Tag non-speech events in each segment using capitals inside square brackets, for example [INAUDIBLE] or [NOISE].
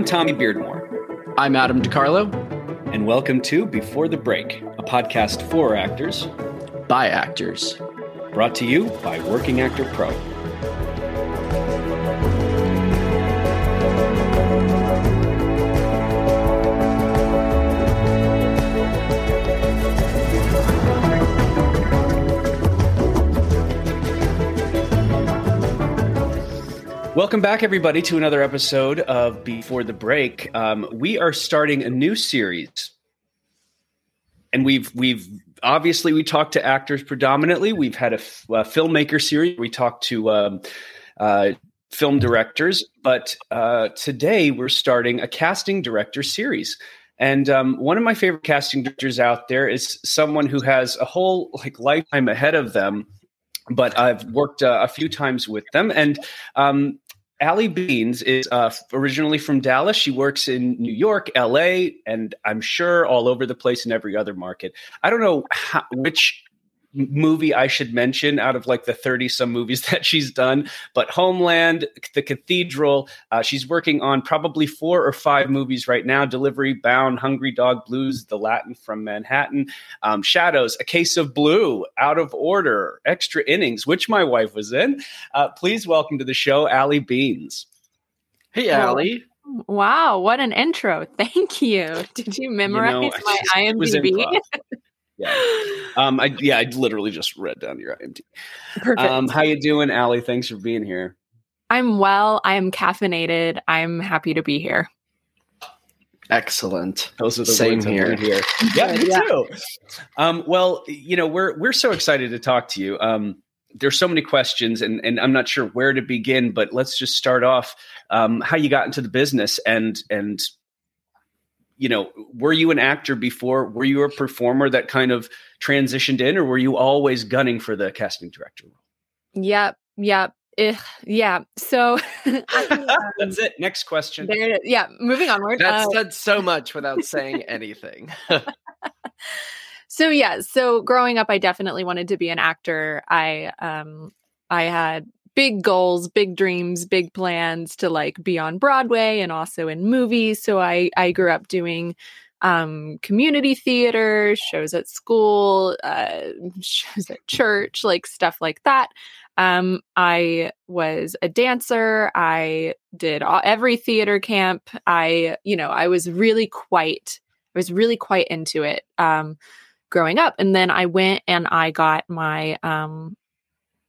I'm Tommy Beardmore. I'm Adam DeCarlo. And welcome to Before the Break, a podcast for actors by actors. Brought to you by Working Actor Pro. Welcome back, everybody, to another episode of Before the Break. Um, we are starting a new series, and we've we've obviously we talked to actors predominantly. We've had a, f- a filmmaker series. We talked to um, uh, film directors, but uh, today we're starting a casting director series. And um, one of my favorite casting directors out there is someone who has a whole like lifetime ahead of them but I've worked uh, a few times with them. And um, Ally Beans is uh, originally from Dallas. She works in New York, LA, and I'm sure all over the place in every other market. I don't know how, which movie I should mention out of like the 30 some movies [LAUGHS] that she's done. But Homeland, The Cathedral, uh, she's working on probably four or five movies right now Delivery Bound, Hungry Dog Blues, The Latin from Manhattan, um, Shadows, A Case of Blue, Out of Order, Extra Innings, which my wife was in. Uh, please welcome to the show, Ally Beans. Hey, Ally. Wow, what an intro. [LAUGHS] Thank you. Did you memorize you know, [LAUGHS] my IMDb? Yeah. Um, I yeah, I literally just read down your IMDb. Perfect. Um, how you doing, Ally? Thanks for being here. I'm well. I am caffeinated. I'm happy to be here. Excellent. Those are the same here. here. [LAUGHS] Yeah, me yeah. too. Um, well, you know, we're we're so excited to talk to you. Um, there's so many questions, and and I'm not sure where to begin, but let's just start off. Um, how you got into the business and and you know, were you an actor before? Were you a performer that kind of transitioned in, or were you always gunning for the casting director role? Yep, yep. Ugh, yeah. So [LAUGHS] [LAUGHS] that's it. Next question. There, yeah. Moving onward. That uh, said so much without saying [LAUGHS] anything. so yeah. So growing up, I definitely wanted to be an actor. I um I had big goals, big dreams, big plans to like be on Broadway and also in movies. So I I grew up doing um community theater, shows at school, uh [LAUGHS] shows at church, like stuff like that. Um I was a dancer. I did all, every theater camp. I, you know, I was really quite I was really quite into it. Um growing up and then I went and I got my um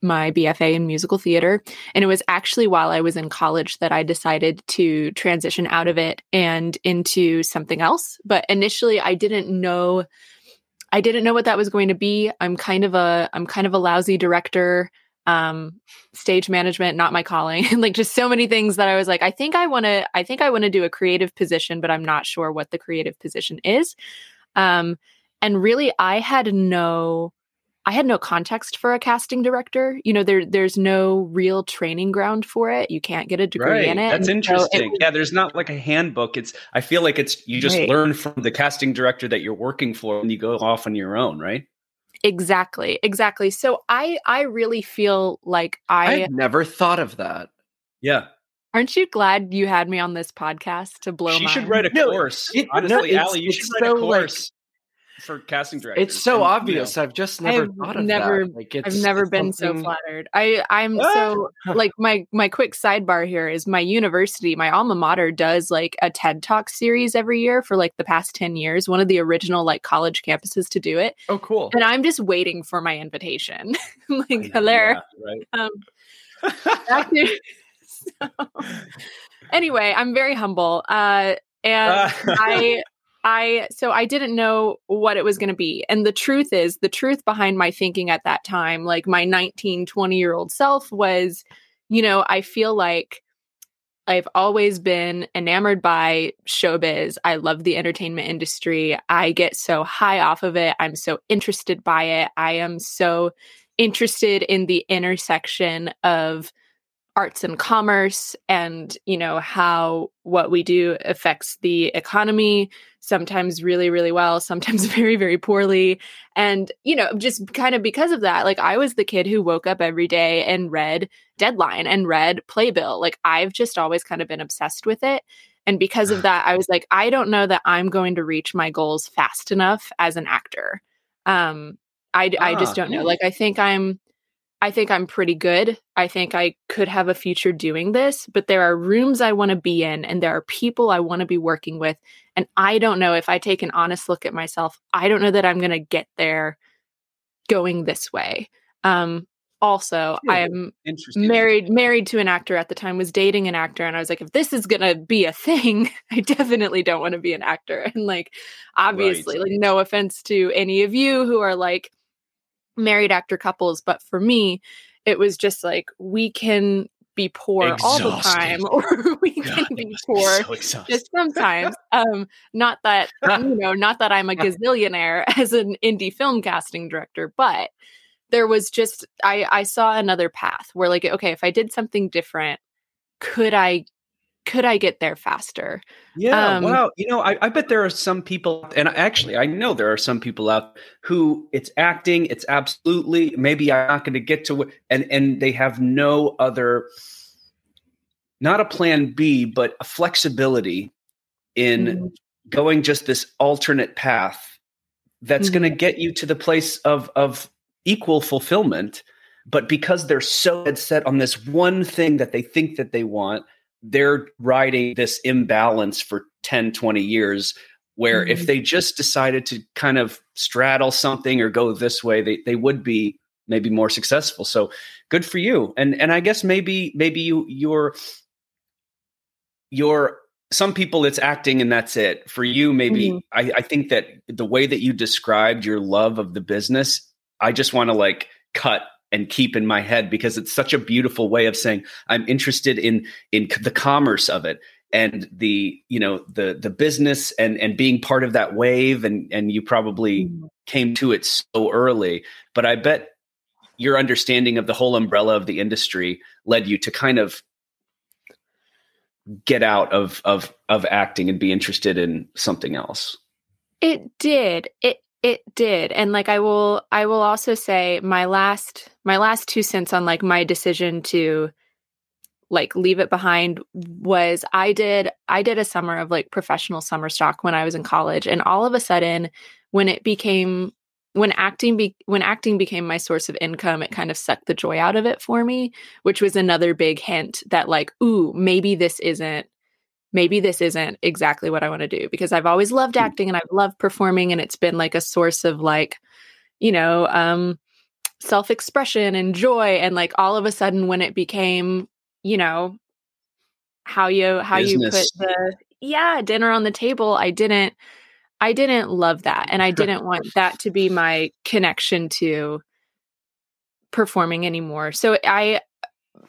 my BFA in musical theater. And it was actually while I was in college that I decided to transition out of it and into something else. But initially I didn't know I didn't know what that was going to be. I'm kind of a I'm kind of a lousy director. Um stage management not my calling. [LAUGHS] like just so many things that I was like I think I want to I think I want to do a creative position but I'm not sure what the creative position is. Um and really I had no I had no context for a casting director. You know, there there's no real training ground for it. You can't get a degree right. in it. That's interesting. So was, yeah, there's not like a handbook. It's I feel like it's you just right. learn from the casting director that you're working for and you go off on your own, right? Exactly. Exactly. So I I really feel like I I never thought of that. Yeah. Aren't you glad you had me on this podcast to blow? My She should write a course. No, it, Honestly, no, Ally, you should write so a course. Like, for casting directors. It's so and, obvious. You know, I've just never I've thought of never, that. Like I've never been something... so flattered. I I'm so [LAUGHS] like my my quick sidebar here is my university, my alma mater does like a TED Talk series every year for like the past 10 years, one of the original like college campuses to do it. Oh cool. And I'm just waiting for my invitation. [LAUGHS] like hello. Yeah, right. Um [LAUGHS] so, anyway, I'm very humble. Uh and I I so I didn't know what it was going to be. And the truth is, the truth behind my thinking at that time, like my 19, 20 year old self was, you know, I feel like I've always been enamored by showbiz. I love the entertainment industry. I get so high off of it. I'm so interested by it. I am so interested in the intersection of arts and commerce and you know how what we do affects the economy sometimes really really well sometimes [LAUGHS] very very poorly and you know just kind of because of that like i was the kid who woke up every day and read deadline and read playbill like i've just always kind of been obsessed with it And because of that, I was like, I don't know that I'm going to reach my goals fast enough as an actor. Um, I, ah, I just ah, don't know. Like, I think I'm, I think I'm pretty good. I think I could have a future doing this, but there are rooms I want to be in and there are people I want to be working with. And I don't know if I take an honest look at myself, I don't know that I'm going to get there going this way. Um, also yeah, i am married married to an actor at the time was dating an actor and i was like if this is gonna be a thing [LAUGHS] i definitely don't want to be an actor and like obviously right. like no offense to any of you who are like married actor couples but for me it was just like we can be poor Exhausted. all the time [LAUGHS] or we God, can be poor so just sometimes. Um not that [LAUGHS] you know not that i'm a gazillionaire [LAUGHS] as an indie film casting director but there was just I I saw another path where like okay, if I did something different, could I could I get there faster? Yeah, um, wow. You know, I, I, bet there are some people, and actually, I know there are some people out who it's acting. It's absolutely maybe I'm not going to get to it, and and they have no other, not a plan B, but a flexibility in mm-hmm. going just this alternate path that's mm-hmm. going to get you to the place of of equal fulfillment but because they're so dead set on this one thing that they think that they want they're riding this imbalance for 10 20 years where mm-hmm. if they just decided to kind of straddle something or go this way they, they would be maybe more successful so good for you and and i guess maybe maybe you you're you're some people it's acting and that's it for you maybe mm-hmm. I, I think that the way that you described your love of the business I just want to like cut and keep in my head because it's such a beautiful way of saying I'm interested in in the commerce of it and the you know the the business and and being part of that wave. And and you probably mm-hmm. came to it so early but I bet your understanding of the whole umbrella of the industry led you to kind of get out of of of acting and be interested in something else. It did. It it did. And like I will I will also say my last my last two cents on like my decision to like leave it behind was I did I did a summer of like professional summer stock when I was in college and all of a sudden when it became when acting be, when acting became my source of income it kind of sucked the joy out of it for me which was another big hint that like ooh maybe this isn't maybe this isn't exactly what I want to do because I've always loved hmm. acting and I've loved performing and it's been like a source of like, you know, um self-expression and joy and like all of a sudden when it became, you know, how you how Business. you put the yeah, dinner on the table, I didn't I didn't love that and I didn't want that to be my connection to performing anymore. So I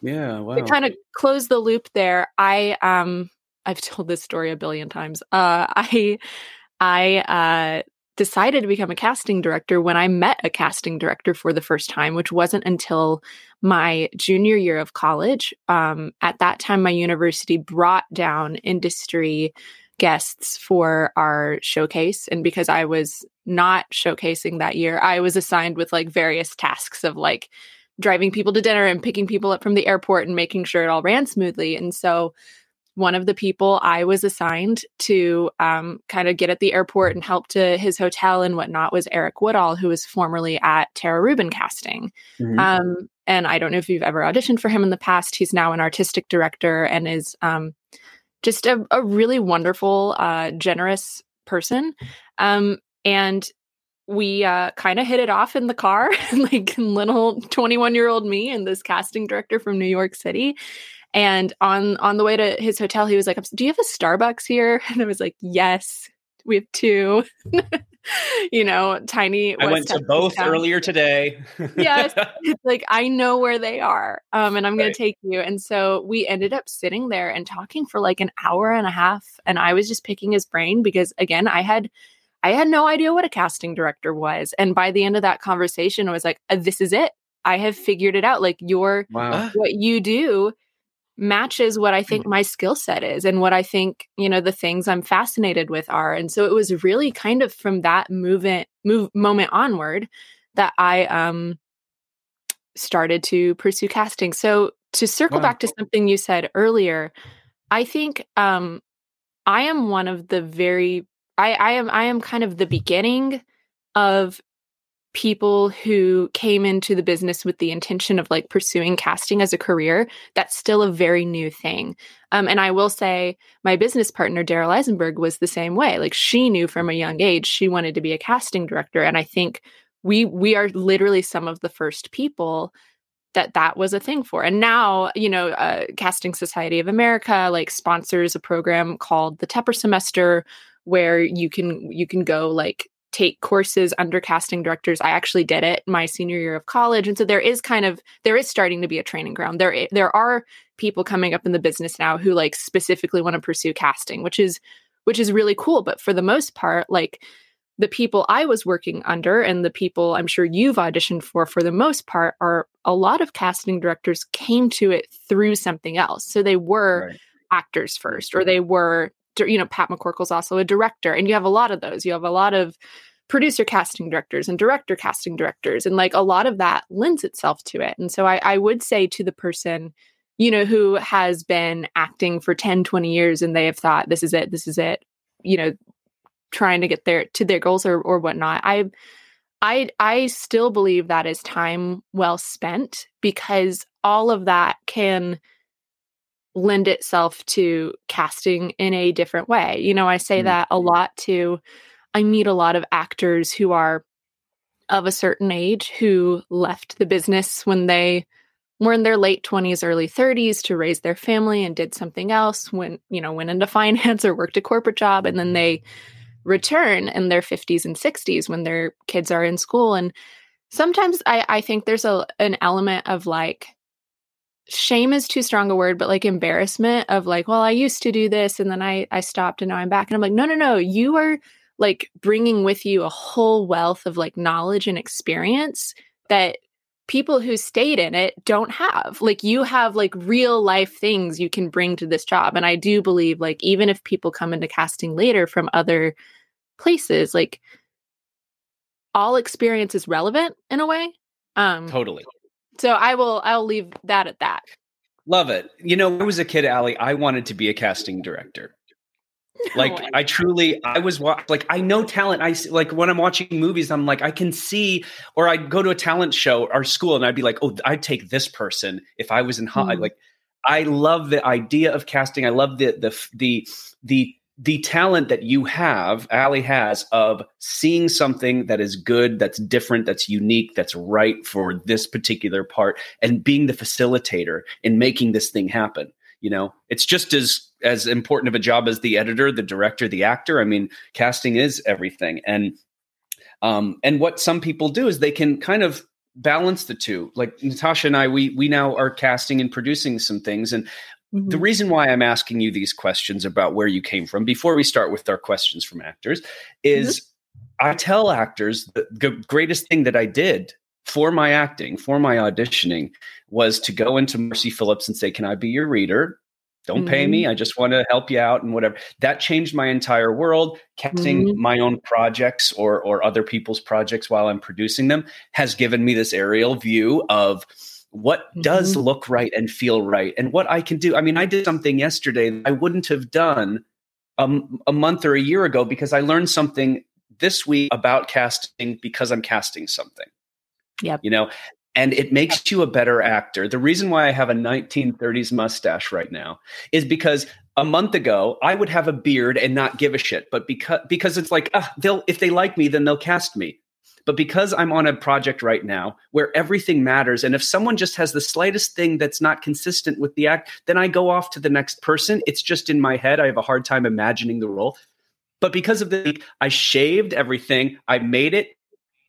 yeah, wow. To kind of close the loop there, I um I've [LAUGHS] told this story a billion times. Uh, I I uh, decided to become a casting director when I met a casting director for the first time, which wasn't until my junior year of college. Um, at that time, my university brought down industry guests for our showcase. And because I was not showcasing that year, I was assigned with like various tasks of like driving people to dinner and picking people up from the airport and making sure it all ran smoothly. And so one of the people I was assigned to um, kind of get at the airport and help to his hotel and whatnot was Eric Woodall, who was formerly at Tara Rubin Casting. Mm-hmm. Um, and I don't know if you've ever auditioned for him in the past. He's now an artistic director and is um, just a, a, really wonderful, uh, generous person. Um, and we uh, kind of hit it off in the car, [LAUGHS] like little 21 year old me and this casting director from New York City. And on on the way to his hotel, he was like, "Do you have a Starbucks here?" [LAUGHS] And I was like, "Yes, we have two. [LAUGHS] you know, tiny. I went to both town. earlier today. yes, [LAUGHS] like I know where they are, um, and I'm going right. to take you. And so we ended up sitting there and talking for like an hour and a half, and I was just picking his brain because again, I had. I had no idea what a casting director was. And by the end of that conversation, I was like, uh, this is it. I have figured it out. Like your wow. what you do matches what I think mm. my skill set is and what I think, you know, the things I'm fascinated with are. And so it was really kind of from that movement move moment onward that I um started to pursue casting. So to circle wow. back to something you said earlier, I think um I am one of the very I, I am I am kind of the beginning of people who came into the business with the intention of like pursuing casting as a career that's still a very new thing. Um, and i will say my business partner daryl eisenberg was the same way. Like she knew from a young age she wanted to be a casting director and i think we we are literally some of the first people that that was a thing for. And now you know uh, casting society of america like sponsors a program called the tepper semester where you can you can go like take courses under casting directors. I actually did it my senior year of college, and so there is kind of there is starting to be a training ground. There there are people coming up in the business now who like specifically want to pursue casting, which is which is really cool. But for the most part, like the people I was working under and the people I'm sure you've auditioned for, for the most part, are a lot of casting directors came to it through something else. So they were right. actors first, or they were you know, Pat McCorkle's also a director, and you have a lot of those. You have a lot of producer casting directors and director casting directors, and like a lot of that lends itself to it. And so I, I would say to the person, you know, who has been acting for 10, 20 years and they have thought, this is it, this is it, you know, trying to get their to their goals or or whatnot. I I I still believe that is time well spent because all of that can lend itself to casting in a different way. You know, I say mm-hmm. that a lot to I meet a lot of actors who are of a certain age who left the business when they were in their late 20s early 30s to raise their family and did something else when you know went into [LAUGHS] finance or worked a corporate job and then they return in their 50s and 60s when their kids are in school and sometimes i i think there's a an element of like shame is too strong a word, but like embarrassment of like, well, I used to do this and then I I stopped and now I'm back. And I'm like, no, no, no, you are like bringing with you a whole wealth of like knowledge and experience that people who stayed in it don't have. Like you have like real life things you can bring to this job. And I do believe like even if people come into casting later from other places, like all experience is relevant in a way. Um totally. So I will I'll leave that at that. Love it. You know, when I was a kid, Ally, I wanted to be a casting director. [LAUGHS] Like oh, I truly, I was like, I know talent. I like when I'm watching movies, I'm like, I can see, or I'd go to a talent show or school, and I'd be like, oh, I'd take this person if I was in high. Mm. Like, I love the idea of casting. I love the the the the the talent that you have, Ally has, of seeing something that is good, that's different, that's unique, that's right for this particular part, and being the facilitator in making this thing happen. You know, it's just as as important of a job as the editor, the director, the actor. I mean, casting is everything, and um, and what some people do is they can kind of balance the two. Like Natasha and I, we we now are casting and producing some things, and Mm-hmm. The reason why I'm asking you these questions about where you came from before we start with our questions from actors is mm-hmm. I tell actors the greatest thing that I did for my acting, for my auditioning, was to go into Mercy Phillips and say, Can I be your reader? Don't mm-hmm. pay me. Mm-hmm. I just want to help you out and whatever. That changed my entire world. Casting mm-hmm. my own projects or or other people's projects while I'm producing them has given me this aerial view of what mm-hmm. does look right and feel right and what I can do. I mean, I did something yesterday I wouldn't have done um, a month or a year ago because I learned something this week about casting because I'm casting something. Yeah. You know, and it makes you a better actor. The reason why I have a 1930s mustache right now is because a month ago I would have a beard and not give a shit, but because because it's like uh, they'll if they like me then they'll cast me. But because I'm on a project right now where everything matters, and if someone just has the slightest thing that's not consistent with the act, then I go off to the next person. It's just in my head. I have a hard time imagining the role. But because of the, I shaved everything. I made it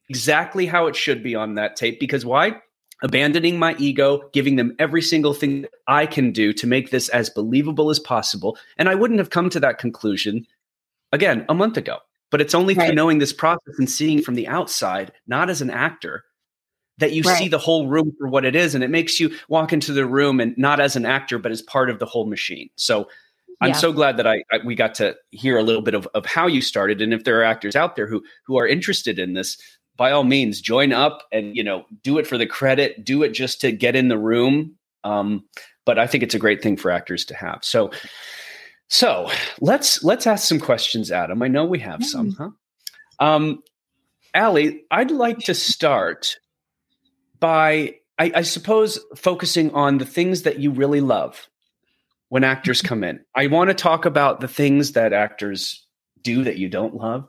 exactly how it should be on that tape. Because why? Abandoning my ego, giving them every single thing I can do to make this as believable as possible. And I wouldn't have come to that conclusion again a month ago. But it's only right. through knowing this process and seeing from the outside, not as an actor, that you right. see the whole room for what it is. And it makes you walk into the room and not as an actor, but as part of the whole machine. So I'm yeah. so glad that I, I, we got to hear a little bit of, of how you started. And if there are actors out there who who are interested in this, by all means, join up and you know do it for the credit, do it just to get in the room. Um, but I think it's a great thing for actors to have. So So let's let's ask some questions, Adam. I know we have yeah. some, huh? Um, Ally, I'd like to start by, I, I suppose, focusing on the things that you really love when actors [LAUGHS] come in. I want to talk about the things that actors do that you don't love.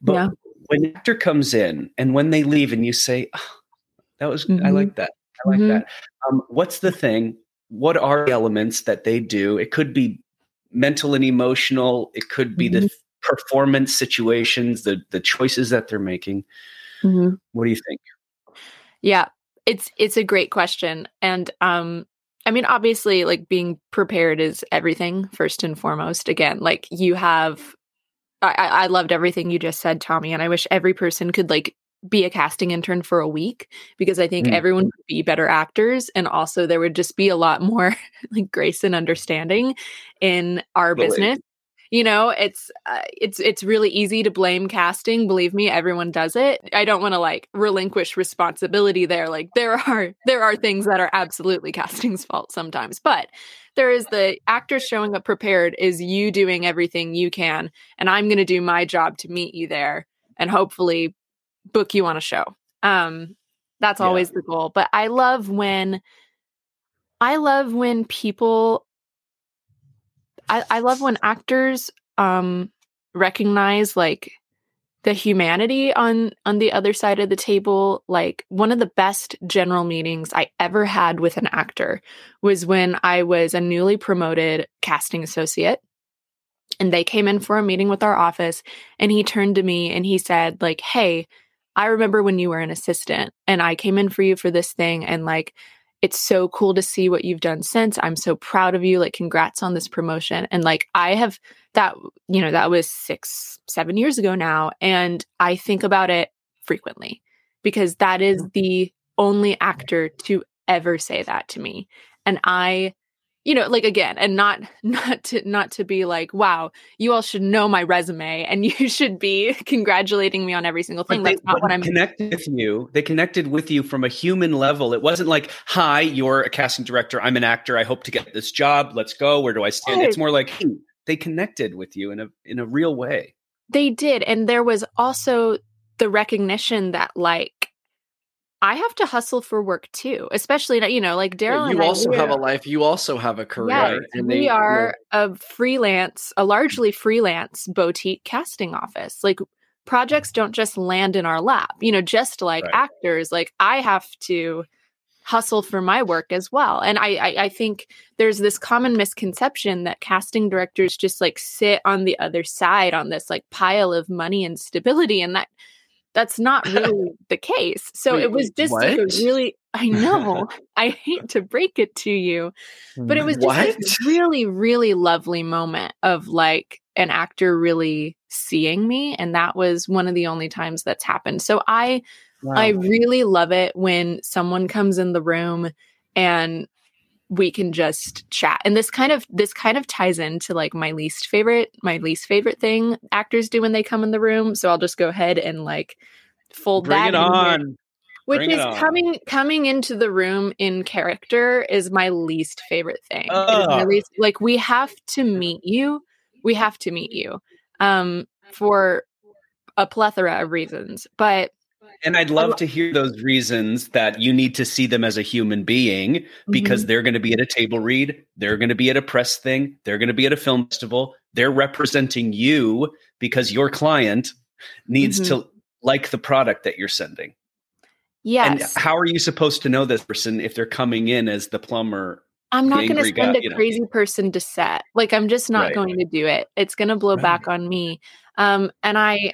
But yeah. when an actor comes in and when they leave and you say, oh, that was, mm-hmm. I like that. I like mm-hmm. that. Um, what's the thing? What are the elements that they do? It could be mental and emotional. It could be mm-hmm. the performance situations, the the choices that they're making. Mm-hmm. What do you think? Yeah, it's it's a great question, and um, I mean, obviously, like being prepared is everything first and foremost. Again, like you have, I, I loved everything you just said, Tommy, and I wish every person could like be a casting intern for a week because I think mm. everyone would be better actors and also there would just be a lot more [LAUGHS] like grace and understanding in our business. You know it's uh, it's it's really easy to blame casting believe me everyone does it. I don't want to like relinquish responsibility there like there [LAUGHS] are there are things that are absolutely casting's fault sometimes but there is the actor showing up prepared is you doing everything you can and i'm going to do my job to meet you there and hopefully book you on a show. Um that's yeah. always the goal. But i love when i love when people I, I love when actors um recognize like the humanity on on the other side of the table. Like one of the best general meetings i ever had with an actor was when i was a newly promoted casting associate and they came in for a meeting with our office and he turned to me and he said like hey i remember when you were an assistant and i came in for you for this thing and like it's so cool to see what you've done since. I'm so proud of you. Like, congrats on this promotion. And like, I have that, you know, that was six, seven years ago now. And I think about it frequently because that is the only actor to ever say that to me. And I you know like again and not [LAUGHS] not to not to be like wow you all should know my resume and [LAUGHS] you should be congratulating me on every single thing. They, that's not what i'm connected with you. They connected with you from a human level. It wasn't like hi you're a casting director. I'm an actor. I hope to get this job. Let's go. Where do i stand? It's more like hey, they connected with you in a in a real way. They did. And there was also the recognition that like I have to hustle for work too, especially you know, like Daryl. Yeah, you also I, have a life. You also have a career. Yes, and we are a freelance, a largely freelance boutique casting office. Like projects don't just land in our lap. You know, just like right. actors, like I have to hustle for my work as well. And I, I, I think there's this common misconception that casting directors just like sit on the other side on this like pile of money and stability, and that that's not [LAUGHS] really the case. So Wait, it was just like a really, [LAUGHS] I know, I hate to break it to you, but it was just a really, really lovely moment of like an actor really seeing me. And that was one of the only times that's happened. So I, wow. I really love it when someone comes in the room and we can just chat. And this kind of this kind of ties into like my least favorite my least favorite thing actors do when they come in the room. So i'll just go ahead and like fold Bring that on. Which Bring is coming coming into the room in character is my least favorite thing. My least, like we have to meet you. We have to meet you um for a plethora of reasons. But and I'd love to hear those reasons that you need to see them as a human being because mm-hmm. they're going to be at a table read, they're going to be at a press thing, they're going to be at a film festival, they're representing you because your client needs mm-hmm. to like the product that you're sending. Yes. And how are you supposed to know this person if they're coming in as the plumber? I'm not going to send guy, a crazy know? person to set. Like I'm just not right. going to do it. It's going to blow right. back on me. Um, and I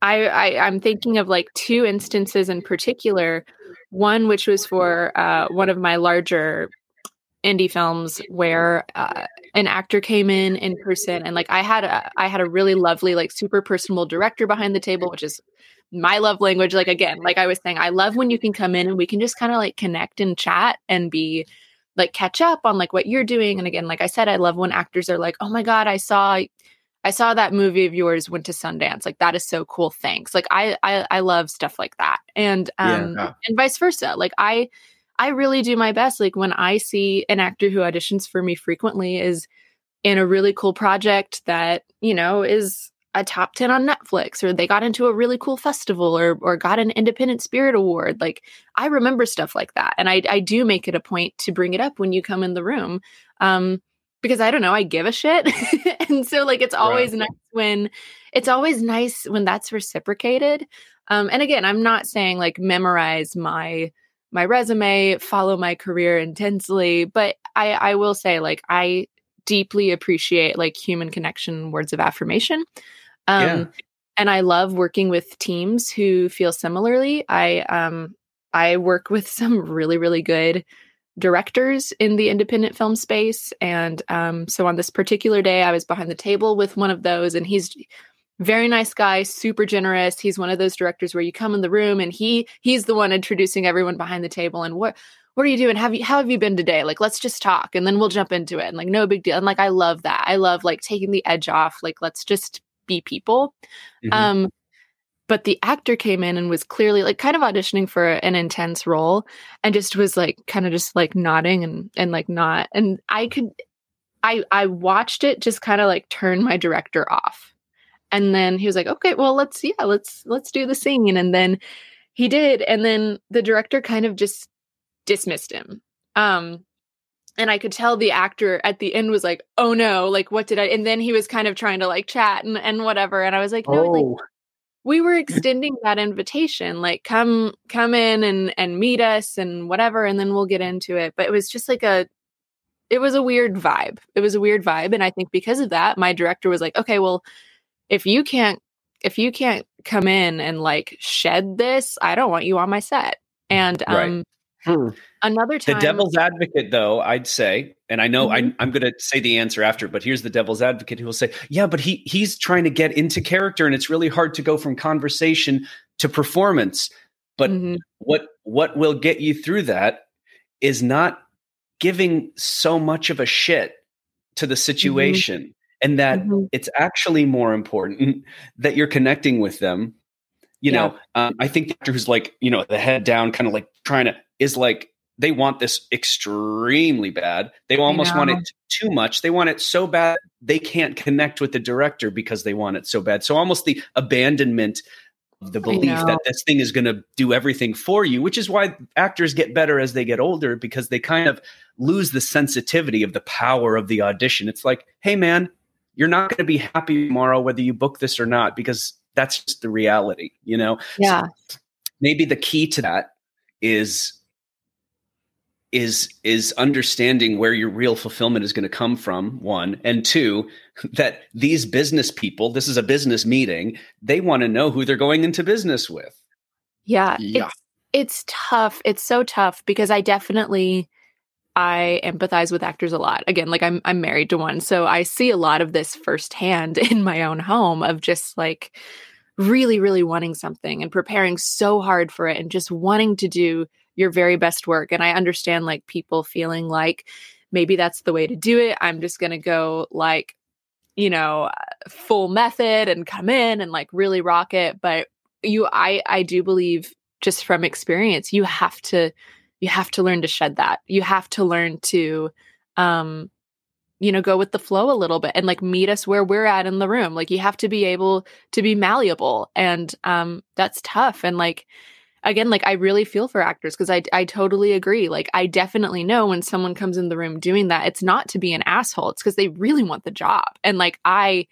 I, I I'm thinking of like two instances in particular. One which was for uh, one of my larger indie films where uh, an actor came in in person and like I had a I had a really lovely like super personable director behind the table, which is my love language. Like again, like I was saying, I love when you can come in and we can just kind of like connect and chat and be like catch up on like what you're doing. And again, like I said, I love when actors are like, oh my god, I saw I saw that movie of yours went to Sundance. Like that is so cool. Thanks. Like I I, I love stuff like that. And um yeah. and vice versa. Like I I really do my best. Like when I see an actor who auditions for me frequently is in a really cool project that, you know, is a top 10 on Netflix or they got into a really cool festival or or got an independent spirit award like I remember stuff like that and I I do make it a point to bring it up when you come in the room um because I don't know I give a shit [LAUGHS] and so like it's always right. nice when it's always nice when that's reciprocated um and again I'm not saying like memorize my my resume follow my career intensely but I I will say like I deeply appreciate like human connection words of affirmation um, yeah. And I love working with teams who feel similarly. I um, I work with [LAUGHS] some really really good directors in the independent film space, and um, so on this particular day, I was behind the table with one of those, and he's very nice guy super generous. He's one of those directors where you come in the room and he he's the one introducing everyone behind the table and what what are you doing? Have you how have you been today? Like let's just talk and then we'll jump into it and like no big deal. And like i love that. I love like taking the edge off like let's just be people. Mm-hmm. Um, but the actor came in and was clearly like kind of auditioning for an intense role and just was like kind of just like nodding and and like not and I could I I watched it just kind of like turn my director off. And then he was like, "Okay, well, let's yeah, let's let's do the scene." And then he did and then the director kind of just dismissed him. Um and I could tell the actor at the end was like, "Oh no, like what did I?" And then he was kind of trying to like chat and and whatever, and I was like, "No, oh. like we were extending that invitation, like come come in and and meet us and whatever, and then we'll get into it." But it was just like a, it was a weird vibe. It was a weird vibe, and I think because of that, my director was like, "Okay, well, if you can't if you can't come in and like shed this, I don't want you on my set." And um. Right Hmm. Another time, the devil's advocate, though, I'd say, and I know mm-hmm. I, am going to say the answer after, but here's the devil's advocate who will say, "Yeah, but he he's trying to get into character, and it's really hard to go from conversation to performance." But mm-hmm. what what will get you through that is not giving so much of a shit to the mm-hmm. situation, mm-hmm. and that mm-hmm. it's actually more important [LAUGHS] that you're connecting with them you yeah. know um, i think the actor who's like you know the head down kind of like trying to is like they want this extremely bad. They almost want it too much. They want it so bad they can't connect with the director because they want it so bad. So almost the abandonment of the belief that this thing is going to do everything for you, which is why actors get better as they get older because they kind of lose the sensitivity of the power of the audition. It's like, hey man, you're not going to be happy tomorrow whether you book this or not because that's just the reality, you know? Yeah. So maybe the key to that is is is understanding where your real fulfillment is going to come from one and two that these business people this is a business meeting they want to know who they're going into business with yeah, yeah. It's, it's tough it's so tough because i definitely i empathize with actors a lot again like i'm i'm married to one so i see a lot of this firsthand [LAUGHS] in my own home of just like really really wanting something and preparing so hard for it and just wanting to do your very best work. And I understand like people feeling like maybe that's the way to do it. I'm just going to go like, you know, full method and come in and like really rock it. But you, I, I do believe just from experience, you have to, you have to learn to shed that. You have to learn to, um, you know, go with the flow a little bit and like meet us where we're at in the room. Like you have to be able to be malleable and um that's tough and like again like i really feel for actors because I, I totally agree like i definitely know when someone comes in the room doing that it's not to be an asshole it's because they really want the job and like i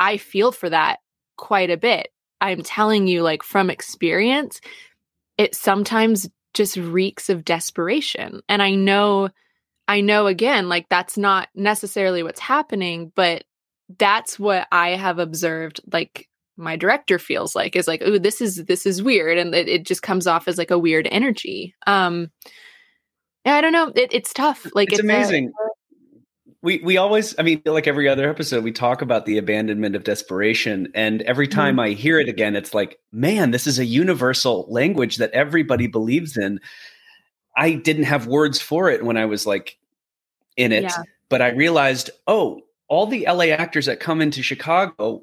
i feel for that quite a bit. I'm telling you like from experience it sometimes just reeks of desperation and i know i know again like that's not necessarily what's happening but that's what i have observed like my director feels like is like oh this is this is weird and it, it just comes off as like a weird energy. Um yeah i don't know. It, it's tough. Like it's, it's amazing. A, we we always i mean like every other episode we talk about the abandonment of desperation and every time mm-hmm. i hear it again it's like man this is a universal language that everybody believes in. I didn't have words for it when i was like in it yeah. but i realized oh all the la actors that come into chicago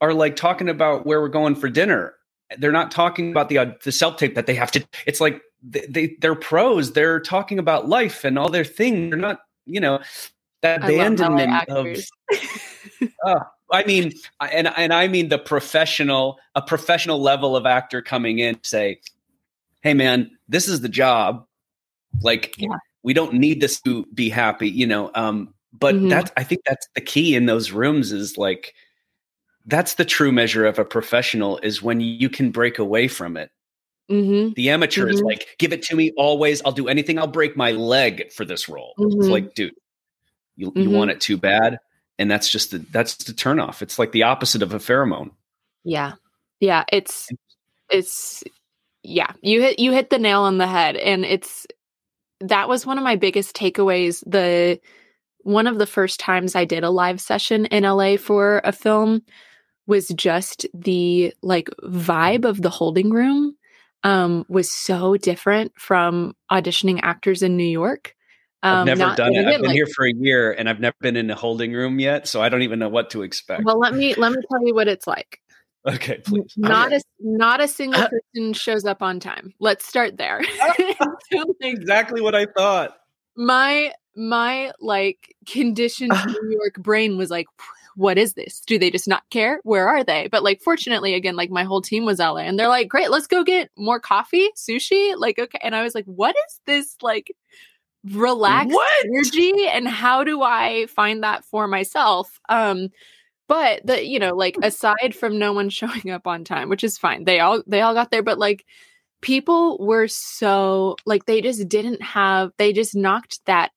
are like talking about where we're going for dinner. They're not talking about the uh, the self tape that they have to. It's like they, they they're pros. They're talking about life and all their things. They're not, you know. that abandonment of uh, [LAUGHS] I mean, and and I mean the professional, a professional level of actor coming in say, "Hey, man, this is the job. Like, yeah. we don't need this to be happy, you know." Um, but mm-hmm. that's I think that's the key in those rooms is like that's the true measure of a professional is when you can break away from it. Mm-hmm. The amateur mm-hmm. is like, give it to me always. I'll do anything. I'll break my leg for this role. It's mm-hmm. like, dude, you, you want mm-hmm. it too bad and that's just the, that's the turnoff. It's like the opposite of a pheromone. Yeah, yeah. It's it's yeah. You hit you hit the nail on the head, and it's that was one of my biggest takeaways. The one of the first times I did a live session in LA for a film was just the like vibe of the holding room um was so different from auditioning actors in New York um, I've never not, done it. I've been like, here for a year and I've never been in a holding room yet, so I don't even know what to expect. Well, let me let me tell you what it's like. Okay, please. Not a not a single uh, person shows up on time. Let's start there. [LAUGHS] exactly what I thought. My my like conditioned New York brain was like, what is this? Do they just not care? Where are they? But like, fortunately, again, like my whole team was LA, and they're like, great, let's go get more coffee, sushi. Like, okay, and I was like, what is this like? relaxed what? energy and how do I find that for myself? Um but the you know like aside from no one [LAUGHS] showing up on time, which is fine. They all they all got there but like people were so like they just didn't have they just knocked that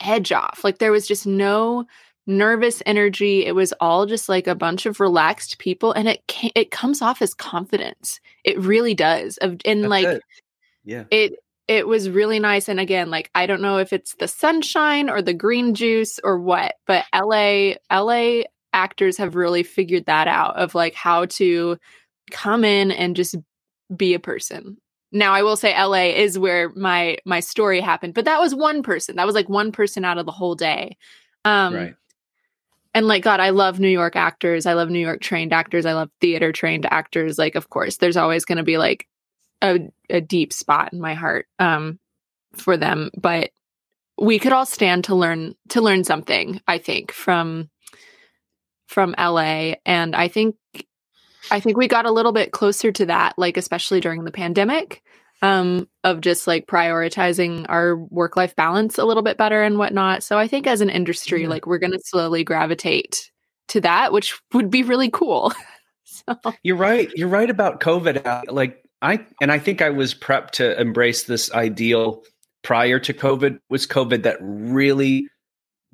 edge off. Like there was just no nervous energy. It was all just like a bunch of relaxed people and it it comes off as confidence. It really does. Of and That's like it. yeah. It it was really nice. And again, like I don't know if it's the sunshine or the green juice or what, but LA, LA actors have really figured that out of like how to come in and just be a person. Now I will say LA is where my my story happened, but that was one person. That was like one person out of the whole day. Um right. And like God, I love New York actors. I love New York trained actors. I love theater trained actors. Like of course, there's always going to be like a, a deep spot in my heart um, for them. But we could all stand to learn to learn something. I think from from LA, and I think I think we got a little bit closer to that, like especially during the pandemic, um, of just like prioritizing our work life balance a little bit better and whatnot. So I think as an industry, yeah. like we're going to slowly gravitate to that, which would be really cool. [LAUGHS] so. You're right. You're right about COVID. Like I and I think I was prepped to embrace this ideal prior to COVID. Was COVID that really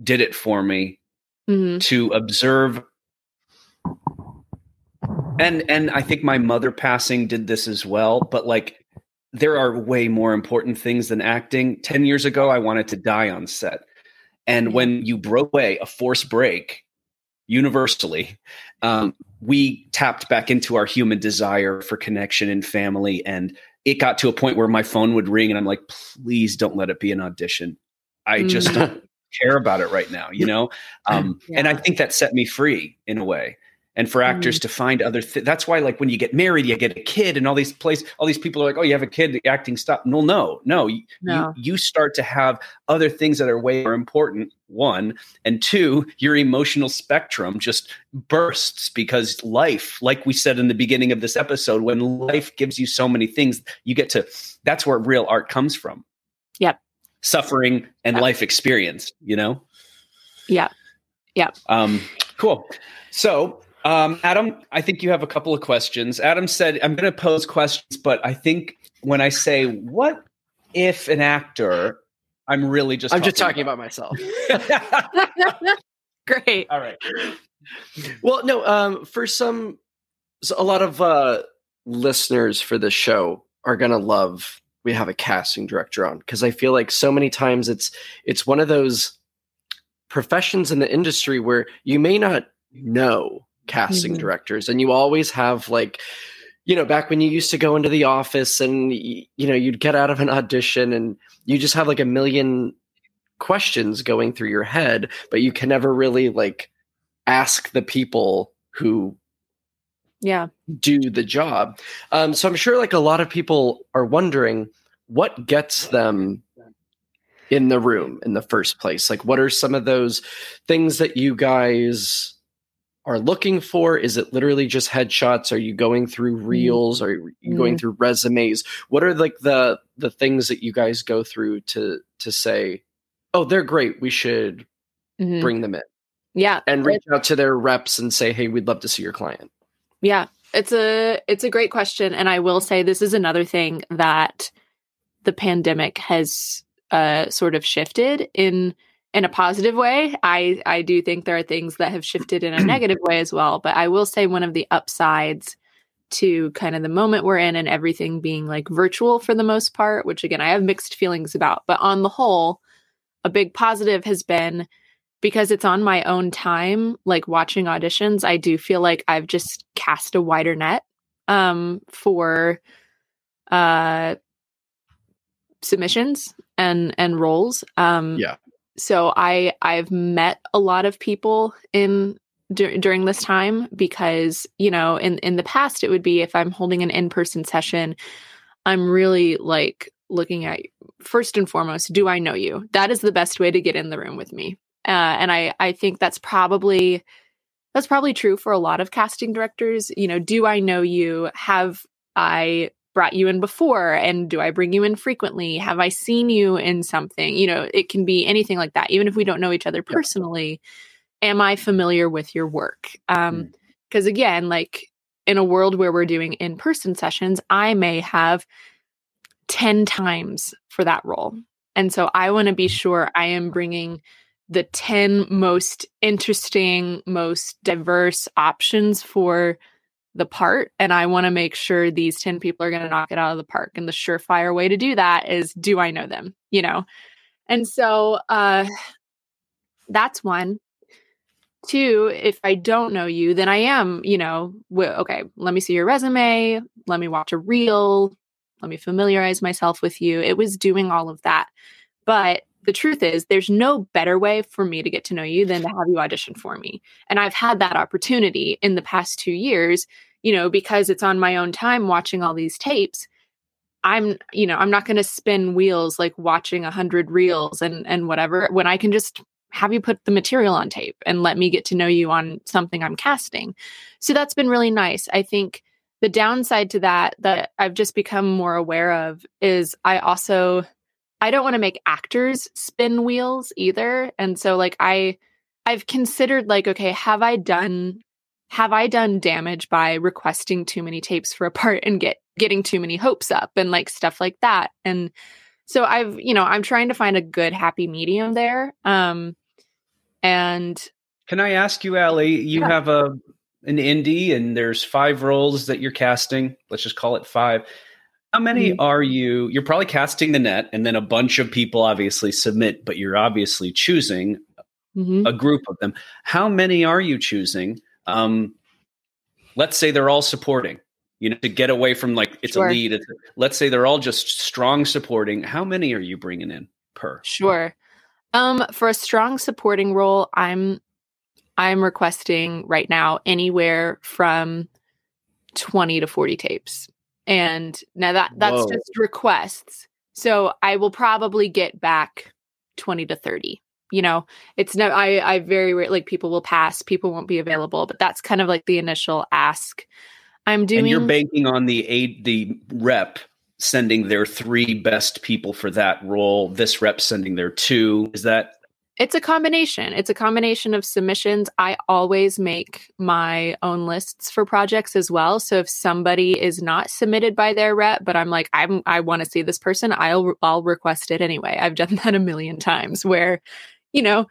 did it for me mm-hmm. to observe and and I think my mother passing did this as well, but like there are way more important things than acting. 10 years ago I wanted to die on set. And when you broke away a forced break universally, um, we tapped back into our human desire for connection and family. And it got to a point where my phone would ring and I'm like, please don't let it be an audition. I just mm. don't care about it right now, you know? [LAUGHS] Um, yeah. And I think that set me free in a way and for actors mm-hmm. to find other th- that's why like when you get married you get a kid and all these places all these people are like oh you have a kid the acting stop no no no, no. You, you start to have other things that are way more important one and two your emotional spectrum just bursts because life like we said in the beginning of this episode when life gives you so many things you get to that's where real art comes from. Yep. Suffering and yep. life experience you know? Yeah yeah um cool. So um, Adam, I think you have a couple of questions. Adam said, I'm going to pose questions, but I think when I say, what if an actor, I'm really just I'm talking just talking about, about myself. [LAUGHS] Great. All right. Well, no, um, for some, so a lot of uh, listeners for this show are going to love we have a casting director on because I feel like so many times it's it's one of those professions in the industry where you may not know casting mm-hmm. directors and you always have like you know back when you used to go into the office and you know you'd get out of an audition and you just have like a million questions going through your head but you can never really like ask the people who yeah do the job um, so i'm sure like a lot of people are wondering what gets them in the room in the first place? Like, what are some of those things that you guys are looking for? Is it literally just headshots? Are you going through mm-hmm. reels? Are you going mm-hmm. through resumes? What are like the the things that you guys go through to to say, oh, they're great. We should mm-hmm. bring them in. Yeah, and reach out to their reps and say, hey, we'd love to see your client. Yeah, it's a it's a great question, and I will say this is another thing that the pandemic has uh, sort of shifted in in a positive way. I I do think there are things that have shifted in a [CLEARS THROAT] negative way as well. But I will say one of the upsides to kind of the moment we're in and everything being like virtual for the most part, which again I have mixed feelings about, but on the whole, a big positive has been because it's on my own time, like watching auditions, I do feel like I've just cast a wider net um for uh submissions and and roles. Um yeah. So I I've met a lot of people in d- during this time because, you know, in in the past it would be if I'm holding an in-person session, I'm really like looking at first and foremost, do I know you? That is the best way to get in the room with me. Uh, and I I think that's probably that's probably true for a lot of casting directors. You know, do I know you? Have I brought you in before and do I bring you in frequently? Have I seen you in something? You know, it can be anything like that. Even if we don't know each other personally, yeah. am I familiar with your work? Um mm. cuz again, like in a world where we're doing in-person sessions, I may have 10 times for that role. And so I want to be sure I am bringing the 10 most interesting, most diverse options for the part and I want to make sure these 10 people are going to knock it out of the park and the surefire way to do that is do I know them, you know. And so uh that's one. Two, if I don't know you, then I am, you know, w- okay, let me see your resume, let me watch a reel, let me familiarize myself with you. It was doing all of that. But the truth is, there's no better way for me to get to know you than to have you audition for me. And I've had that opportunity in the past two years, you know, because it's on my own time watching all these tapes. I'm, you know, I'm not going to spin wheels like watching a hundred reels and and whatever when I can just have you put the material on tape and let me get to know you on something I'm casting. So that's been really nice. I think the downside to that that I've just become more aware of is I also I don't want to make actors spin wheels either. And so like I I've considered like okay, have I done have I done damage by requesting too many tapes for a part and get getting too many hopes up and like stuff like that. And so I've, you know, I'm trying to find a good happy medium there. Um and can I ask you, Ally, you yeah. have a an indie and there's five roles that you're casting. Let's just call it five. How many mm-hmm. are you? You're probably casting the net, and then a bunch of people obviously submit, but you're obviously choosing mm-hmm. a group of them. How many are you choosing? Um, let's say they're all supporting. You know, to get away from like it's sure. a lead. It's, let's say they're all just strong supporting. How many are you bringing in per? Sure. Um, for a strong supporting role, I'm I'm requesting right now anywhere from 20 to 40 tapes. And now that that's Whoa. just requests. So I will probably get back 20 to 30. You know, it's no I I very rare like people will pass, people won't be available, but that's kind of like the initial ask. I'm doing And you're banking on the aid the rep sending their three best people for that role, this rep sending their two. Is that it's a combination. It's a combination of submissions. I always make my own lists for projects as well. So if somebody is not submitted by their rep, but I'm like, I'm I want to see this person, I'll I'll request it anyway. I've done [LAUGHS] that a million times where, you know,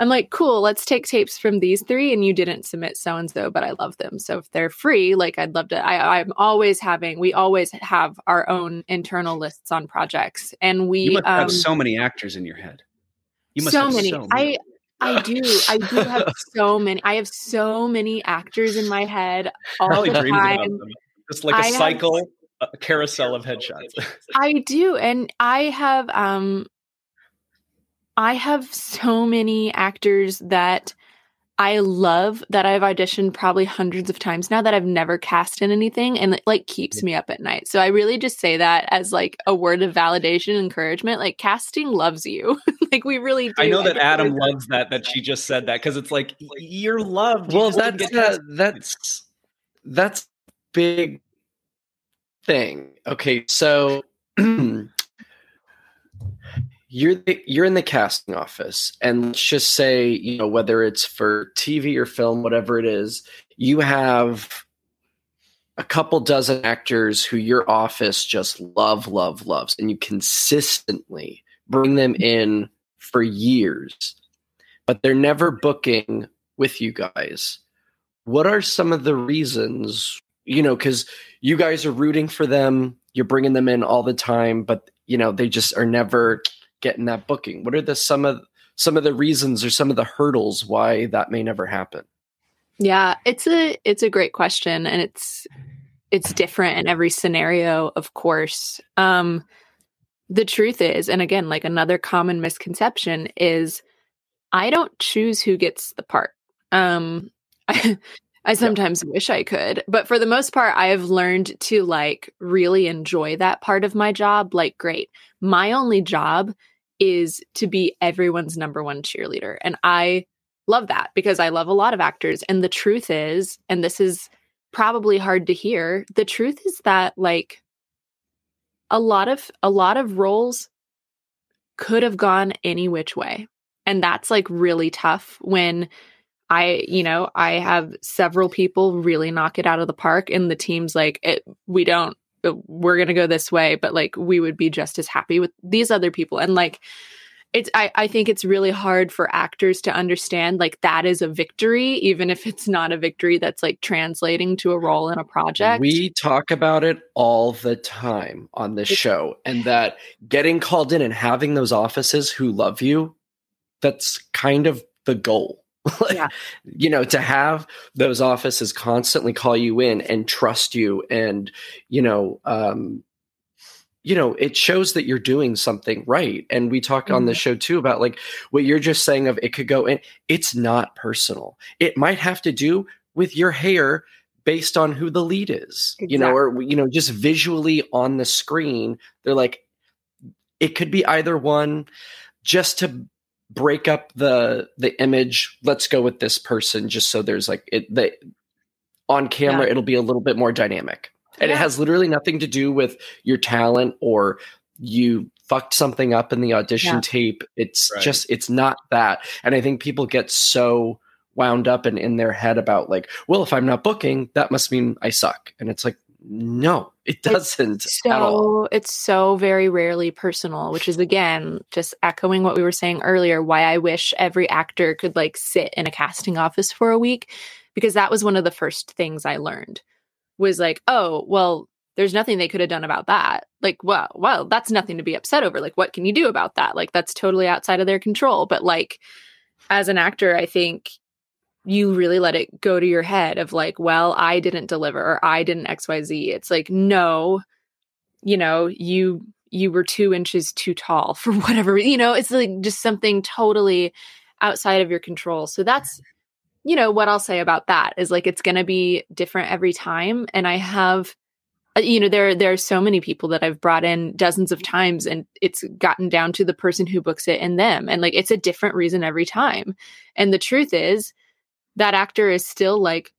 I'm like, cool, let's take tapes from these three, and you didn't submit so and so, but I love them. So if they're free, like I'd love to. I, I'm always having. We always have our own internal lists on projects, and we you must um, have so many actors in your head. You must so many. so many. I I do. I do have [LAUGHS] so many. I have so many actors in my head all Probably the time. Just like a I cycle, have, a carousel of headshots. [LAUGHS] I do, and I have um, I have so many actors that I love that I've auditioned probably hundreds of times now that I've never cast in anything and it like keeps me up at night. So I really just say that as like a word of validation, encouragement. Like casting loves you. [LAUGHS] like we really do. I know that Adam loves that that [LAUGHS] she just said that because it's like you're loved. Well, that's uh, that's that's big thing. Okay, so [CLEARS THROAT] you're the, you're in the casting office and let's just say you know whether it's for tv or film whatever it is you have a couple dozen actors who your office just love love loves and you consistently bring them in for years but they're never booking with you guys. What are some of the reasons you know because you guys are rooting for them you're bringing them in all the time but you know they just are never getting that booking? What are the some of some of the reasons or some of the hurdles why that may never happen? Yeah, it's a it's a great question and it's it's different in every scenario, of course. Um the truth is, and again, like another common misconception is I don't choose who gets the part. Um [LAUGHS] I, I sometimes yeah. wish I could, but for the most part, I have learned to like really enjoy that part of my job. Like, great. My only job is to be everyone's number one cheerleader. And I love that because I love a lot of actors. And the truth is, and this is probably hard to hear, the truth is that like a lot of a lot of roles could have gone any which way. And that's like really tough when I, you know, I have several people really knock it out of the park and the team's like, it, we don't Uh, we're going to go this way but like we would be just as happy with these other people. And like it's I, I think it's really hard for actors to understand like that is a victory even if it's not a victory that's like translating to a role in a project. We talk about it all the time on this show and that getting called in and having those offices who love you that's kind of the goal [LAUGHS] like, yeah. you know to have those offices constantly call you in and trust you and you know um you know it shows that you're doing something right and we talk mm-hmm. on the show too about like what you're just saying of it could go in it's not personal it might have to do with your hair based on who the lead is exactly. you know or you know just visually on the screen they're like it could be either one just to break up the the image let's go with this person just so there's like it the on camera yeah. it'll be a little bit more dynamic and yeah. it has literally nothing to do with your talent or you fucked something up in the audition yeah. tape it's right. just it's not that and i think people get so wound up and in their head about like well if i'm not booking that must mean i suck and it's like no, it doesn't it's so, It's so very rarely personal, which is again just echoing what we were saying earlier. Why I wish every actor could like sit in a casting office for a week, because that was one of the first things I learned. Was like, oh, well, there's nothing they could have done about that. Like, well, well, that's nothing to be upset over. Like, what can you do about that? Like, that's totally outside of their control. But like, as an actor, I think you really let it go to your head of like, well, I didn't deliver or I didn't XYZ. It's like, no, you know, you you were two inches too tall [LAUGHS] for whatever, you know, it's like just something totally outside of your control. So that's, you know, what I'll say about that is like it's gonna be different every time. And I have uh, you know there there are so many people that I've brought in dozens of times and it's gotten down to the person who books it and them and like it's a different reason every time. And the truth is that actor is still like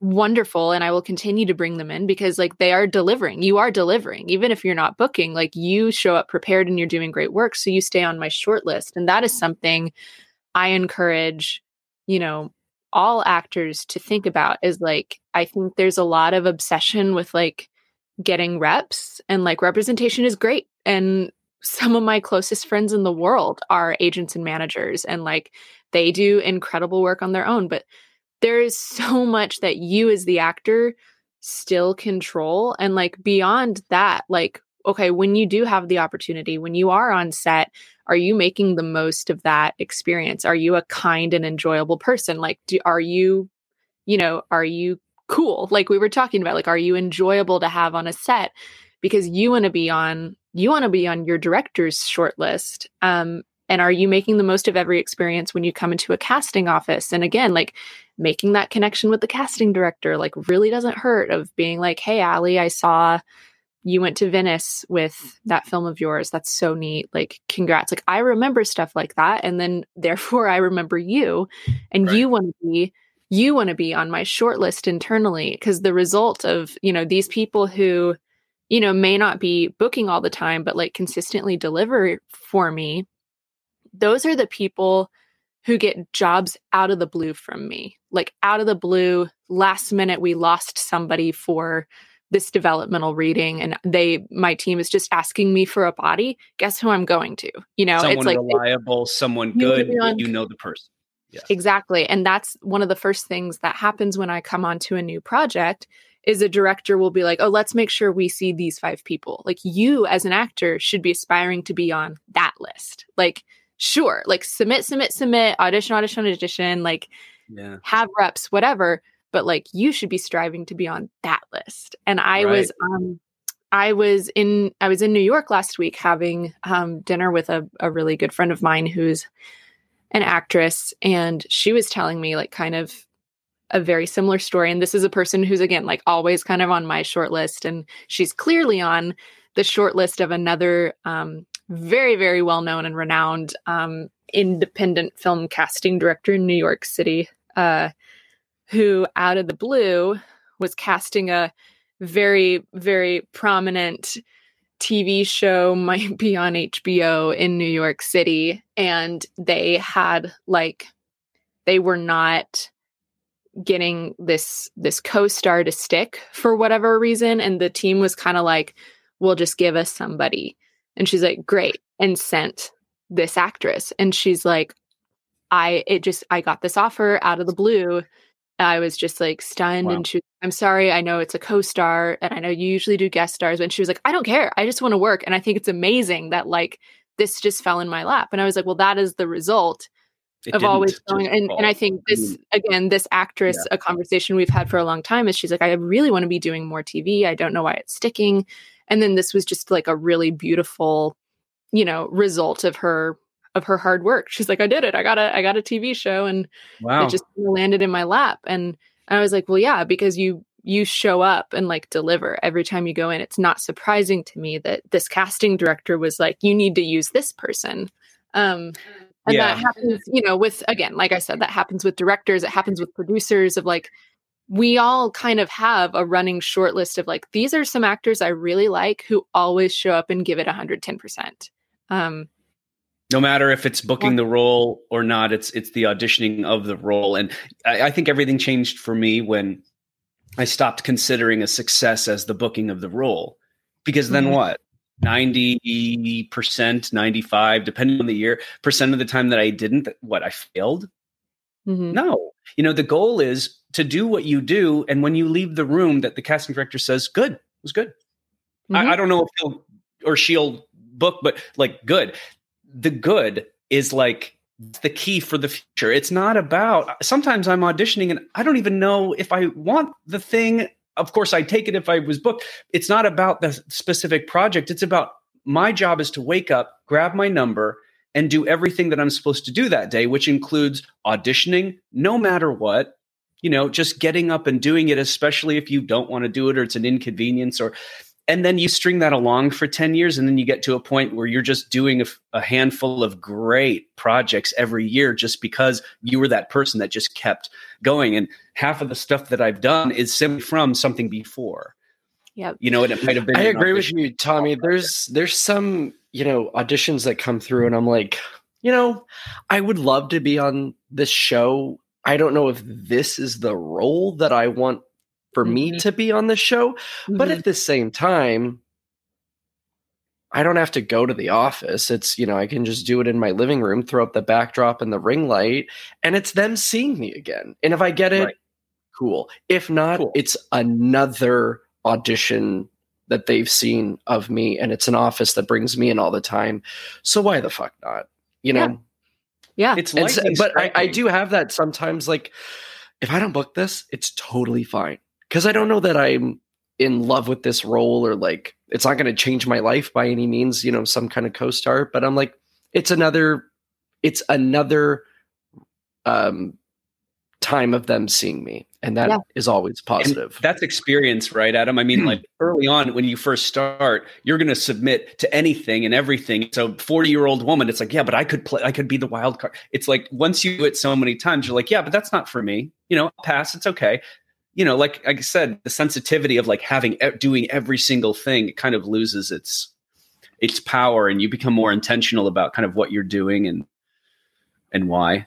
wonderful and I will continue to bring them in because like they are delivering. You are delivering. Even if you're not booking, like you show up prepared and you're doing great work. So you stay on my short list. And that is something I encourage, you know, all actors to think about is like I think there's a lot of obsession with like getting reps and like representation is great. And some of my closest friends in the world are agents and managers and like they do incredible work on their own but there is so [LAUGHS] much that you as the actor still control and like beyond that like okay when you do have the opportunity when you are on set are you making the most of that experience? Are you a kind and enjoyable person? Like do, are you you know are you cool? Like we were talking about like are you enjoyable to have on a set? Because you want to be on you want to be on your director's short list um and are you making the most of every experience when you come into a casting office? And again like making that connection with the casting director like really doesn't hurt of being like hey Ally i saw you went to venice with that film of yours. That's so neat. Like congrats. Like i remember stuff like that. And then [LAUGHS] therefore i remember you. And right. you want to be you want to be on my short list internally. Because the result of you know these people who you know may not be booking all the time but like consistently deliver for me those are the people who get jobs out of the blue from me like out of the blue last minute we lost somebody for this developmental reading and they my team is just asking me for a body guess who i'm going to you know someone it's like reliable someone good you know the person yeah. Exactly. And that's one of the first things that happens when I come onto a new project is a director will be like, "Oh, let's make sure we see these five people." Like you as an actor should be aspiring to be on that list. Like sure, like submit submit submit, audition audition audition, like yeah. have reps whatever, but like you should be striving to be on that list. And I right. was um I was in I was in New York last week having um dinner with a, a really good friend of mine who's an actress and she was telling me like kind of a very similar story and this is a person who's again like always kind of on my short list and she's clearly on the short list of another um, very very well known and renowned um, independent film casting director in new york city uh, who out of the blue was casting a very very prominent TV show [LAUGHS] might be on HBO in New York City. And they had like they were not getting this this co-star to stick for whatever reason. And the team was kind of like we'll just give us somebody and she's like great and sent this actress and she's like I it just I got this offer out of the blue I was just like stunned wow. and she I'm sorry, I know it's a co-star and I know you usually do guest stars, but she was like, I don't care. I just want to work. And I think it's amazing that like this just fell in my lap. And I was like, well, that is the result it of always going and, and I think this mm. again, this actress, yeah. a conversation we've had for a long time is she's like, I really want to be doing more TV. I don't know why it's sticking. And then this was just like a really beautiful, you know, result of her of her hard work. She's like, I did it. I got a I got a TV show and wow. it just landed in my lap. And I was like, well, yeah, because you you show up and like deliver every time you go in. It's not surprising to me that this casting director was like, you need to use this person. Um and yeah. that happens, you know, with again, like I said, that happens with directors, it happens with producers of like we all kind of have a running short list of like these are some actors I really like who always show up and give it 110%. Um no matter if it's booking the role or not it's it's the auditioning of the role and I, I, think everything changed for me when i stopped considering a success as the booking of the role because then mm-hmm. what 90% 95 depending on the year percent of the time that i didn't what i failed mm-hmm. no you know the goal is to do what you do and when you leave the room that the casting director says good it was good mm-hmm. I, I don't know if he'll or she'll book but like good the good is like the key for the future. It's not about sometimes I'm auditioning and I don't even know if I want the thing. Of course, I'd take it if I was booked. It's not about the specific project. It's about my job is to wake up, grab my number, and do everything that I'm supposed to do that day, which includes auditioning no matter what. You know, just getting up and doing it, especially if you don't want to do it or it's an inconvenience or and then you string that along for 10 years and then you get to a point where you're just doing a, a, handful of great projects every year just because you were that person that just kept going. And half of the stuff that i've done is simply from something before. Yeah you know and it might have been i agree with you tommy. there's there's some you know auditions that come through and i'm like you know i would love to be on this show i don't know if this is the role that i want for mm-hmm. me to be on the show. Mm-hmm. But at the same time, I don't have to go to the office. It's, you know, I can just do it in my living room, throw up the backdrop and the ring light, and it's them seeing me again. And if I get it, right. cool. If not, cool. it's another audition that they've seen of me, and it's an office that brings me in all the time. So why the fuck not? You know? Yeah. Yeah. It's like, but I, I do have that sometimes. Like, if I don't book this, it's totally fine because I don't know that I'm in love with this role or like it's not going to change my life by any means, you know, some kind of co-star, but I'm like it's another it's another um time of them seeing me and that Yeah. is always positive And that's experience, right, Adam? I mean, hmm. like early on when you first start, you're going to submit to anything and everything. So, 40 year old woman, it's like, yeah, but I could play, I could be the wild card. It's like once you do it so many times, you're like, yeah, but that's not for me. You know, I'll pass. It's okay. You know, like, like I said, the sensitivity of like having doing every single thing, it kind of loses its its power, and you become more intentional about kind of what you're doing and and why.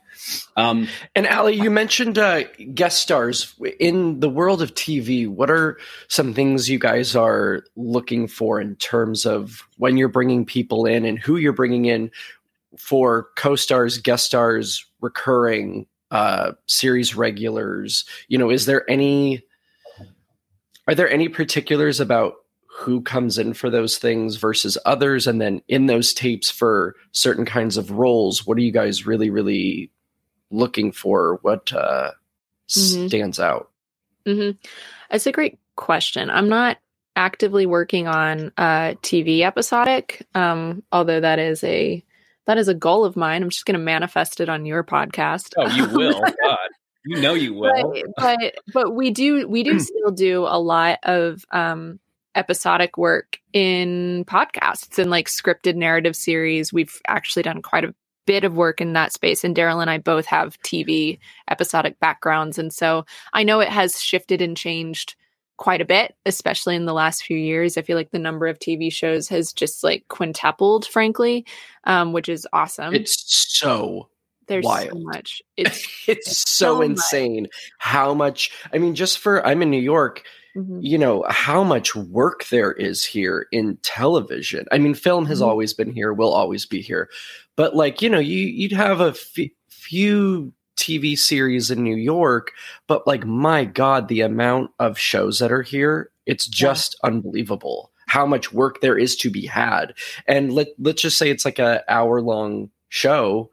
Um, And Ally, you mentioned uh, guest stars in the world of TV. What are some things you guys are looking for in terms of when you're bringing people in and who you're bringing in for co-stars, guest stars, recurring uh, series regulars? You know, is there any? Are there any particulars about who comes in for those things versus others? And then in those tapes for certain kinds of roles, what are you guys really, really looking for? What uh, Mhm. stands out? mm-hmm. It's a great question. I'm not actively working on uh, TV episodic, um, although that is a that is a goal of mine. I'm just going to manifest it on your podcast. oh, you will. [LAUGHS] God, you know you will. but, but but we do we do [CLEARS THROAT] still do a lot of um episodic work in podcasts and like scripted narrative series we've actually done quite a bit of work in that space and daryl and i both have tv episodic backgrounds and so i know it has shifted and changed quite a bit especially in the last few years i feel like the number of tv shows has just like quintupled frankly um, which is awesome It's so there's so much it's [LAUGHS] it's so, so much. insane how much. I mean, just for I'm in New York. Mhm. You know how much work there is here in television. I mean, film has Mhm. always been here, will always be here, but like you know, you you'd have a f- few TV series in New York, but like my God, the amount of shows that are here, it's Yeah. just unbelievable how much work there is to be had. And let let's just say it's like a hour long show.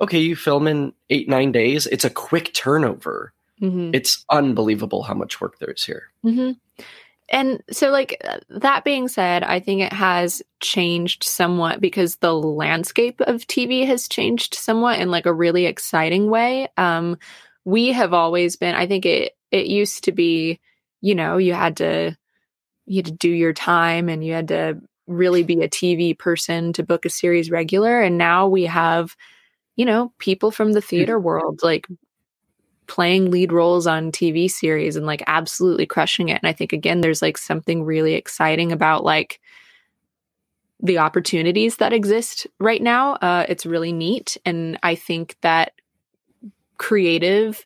Okay, you film in eight nine days. It's a quick turnover. Mhm. It's unbelievable how much work there is here. hmm And so, like, uh, that being said, I think it has changed somewhat because the landscape of TV has changed somewhat in like a really exciting way. Um, we have always been, I think it, it used to be, you know, you had to, you had to do your time and you had to really be a TV person to book a series regular. And now we have, you know, people from the theater world like playing lead roles on TV series and like absolutely crushing it. And I think again, there's like something really exciting about like the opportunities that exist right now. Uh, it's really neat, and I think that creative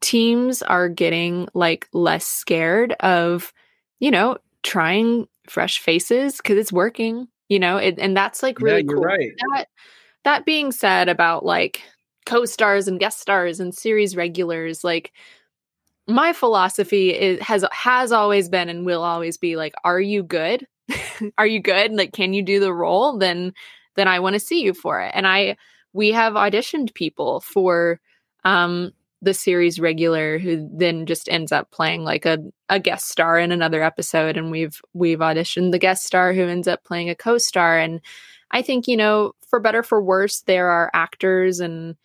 teams are getting like less scared of, you know, trying fresh faces because it's working. You know, it, and that's like really yeah, cool right. that that being said about like co-stars and guest stars and series regulars like my philosophy is has has always been and will always be like are you good? [LAUGHS] Are you good? Like can you do the role? Then then i want to see you for it. And i we have auditioned people for um the series regular who then just ends up playing like a, a guest star in another episode and we've we've auditioned the guest star who ends up playing a co-star. And I think, you know, for better for worse, there are actors and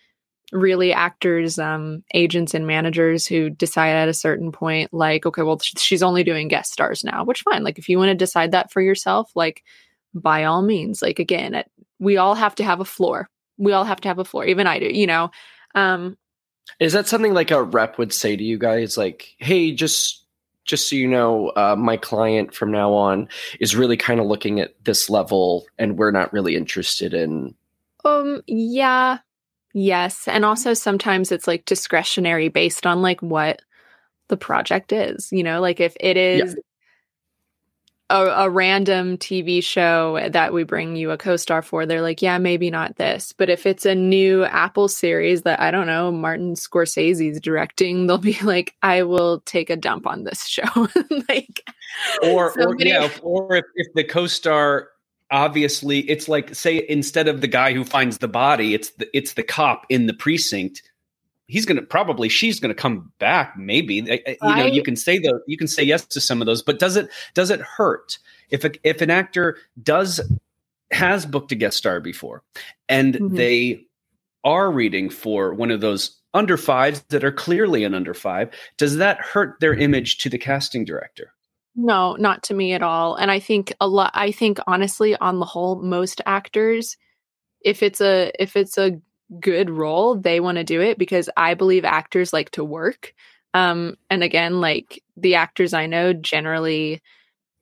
really actors, um, agents and managers who decide at a certain point, like, okay, well, sh- she's only doing guest stars now, which fine. Like, if you want to decide that for yourself, like, by all means, like, again, it, we all have to have a floor. We all have to have a floor. Even I do, you know. Um, Is that something like a rep would say to you guys, like, "Hey, just just so you know, uh, my client from now on is really kind of looking at this level, and we're not really interested in." Um, yeah, yes. And mm-hmm. also sometimes it's like discretionary based on like what the project is, you know, like if it is a, a random TV show that we bring you a co star for, they're like, yeah, maybe not this. But if it's a new Apple series that I don't know, Martin Scorsese's directing, they'll be like, I will take a dump on this show. [LAUGHS] like, or or yeah, or if, if the co-star obviously it's like say instead of the guy who finds the body, it's the it's the cop in the precinct. He's gonna probably she's gonna come back. Maybe you know you can say the you can say yes to some of those, but does it does it hurt if a, if an actor does has booked a guest star before and Mhm. they are reading for one of those under fives that are clearly an under five, does that hurt their image to the casting director? No, not to me at all. And I think a lot I think honestly on the whole most actors if it's a if it's a good role, they want to do it because I believe actors like to work. Um and again like the actors I know generally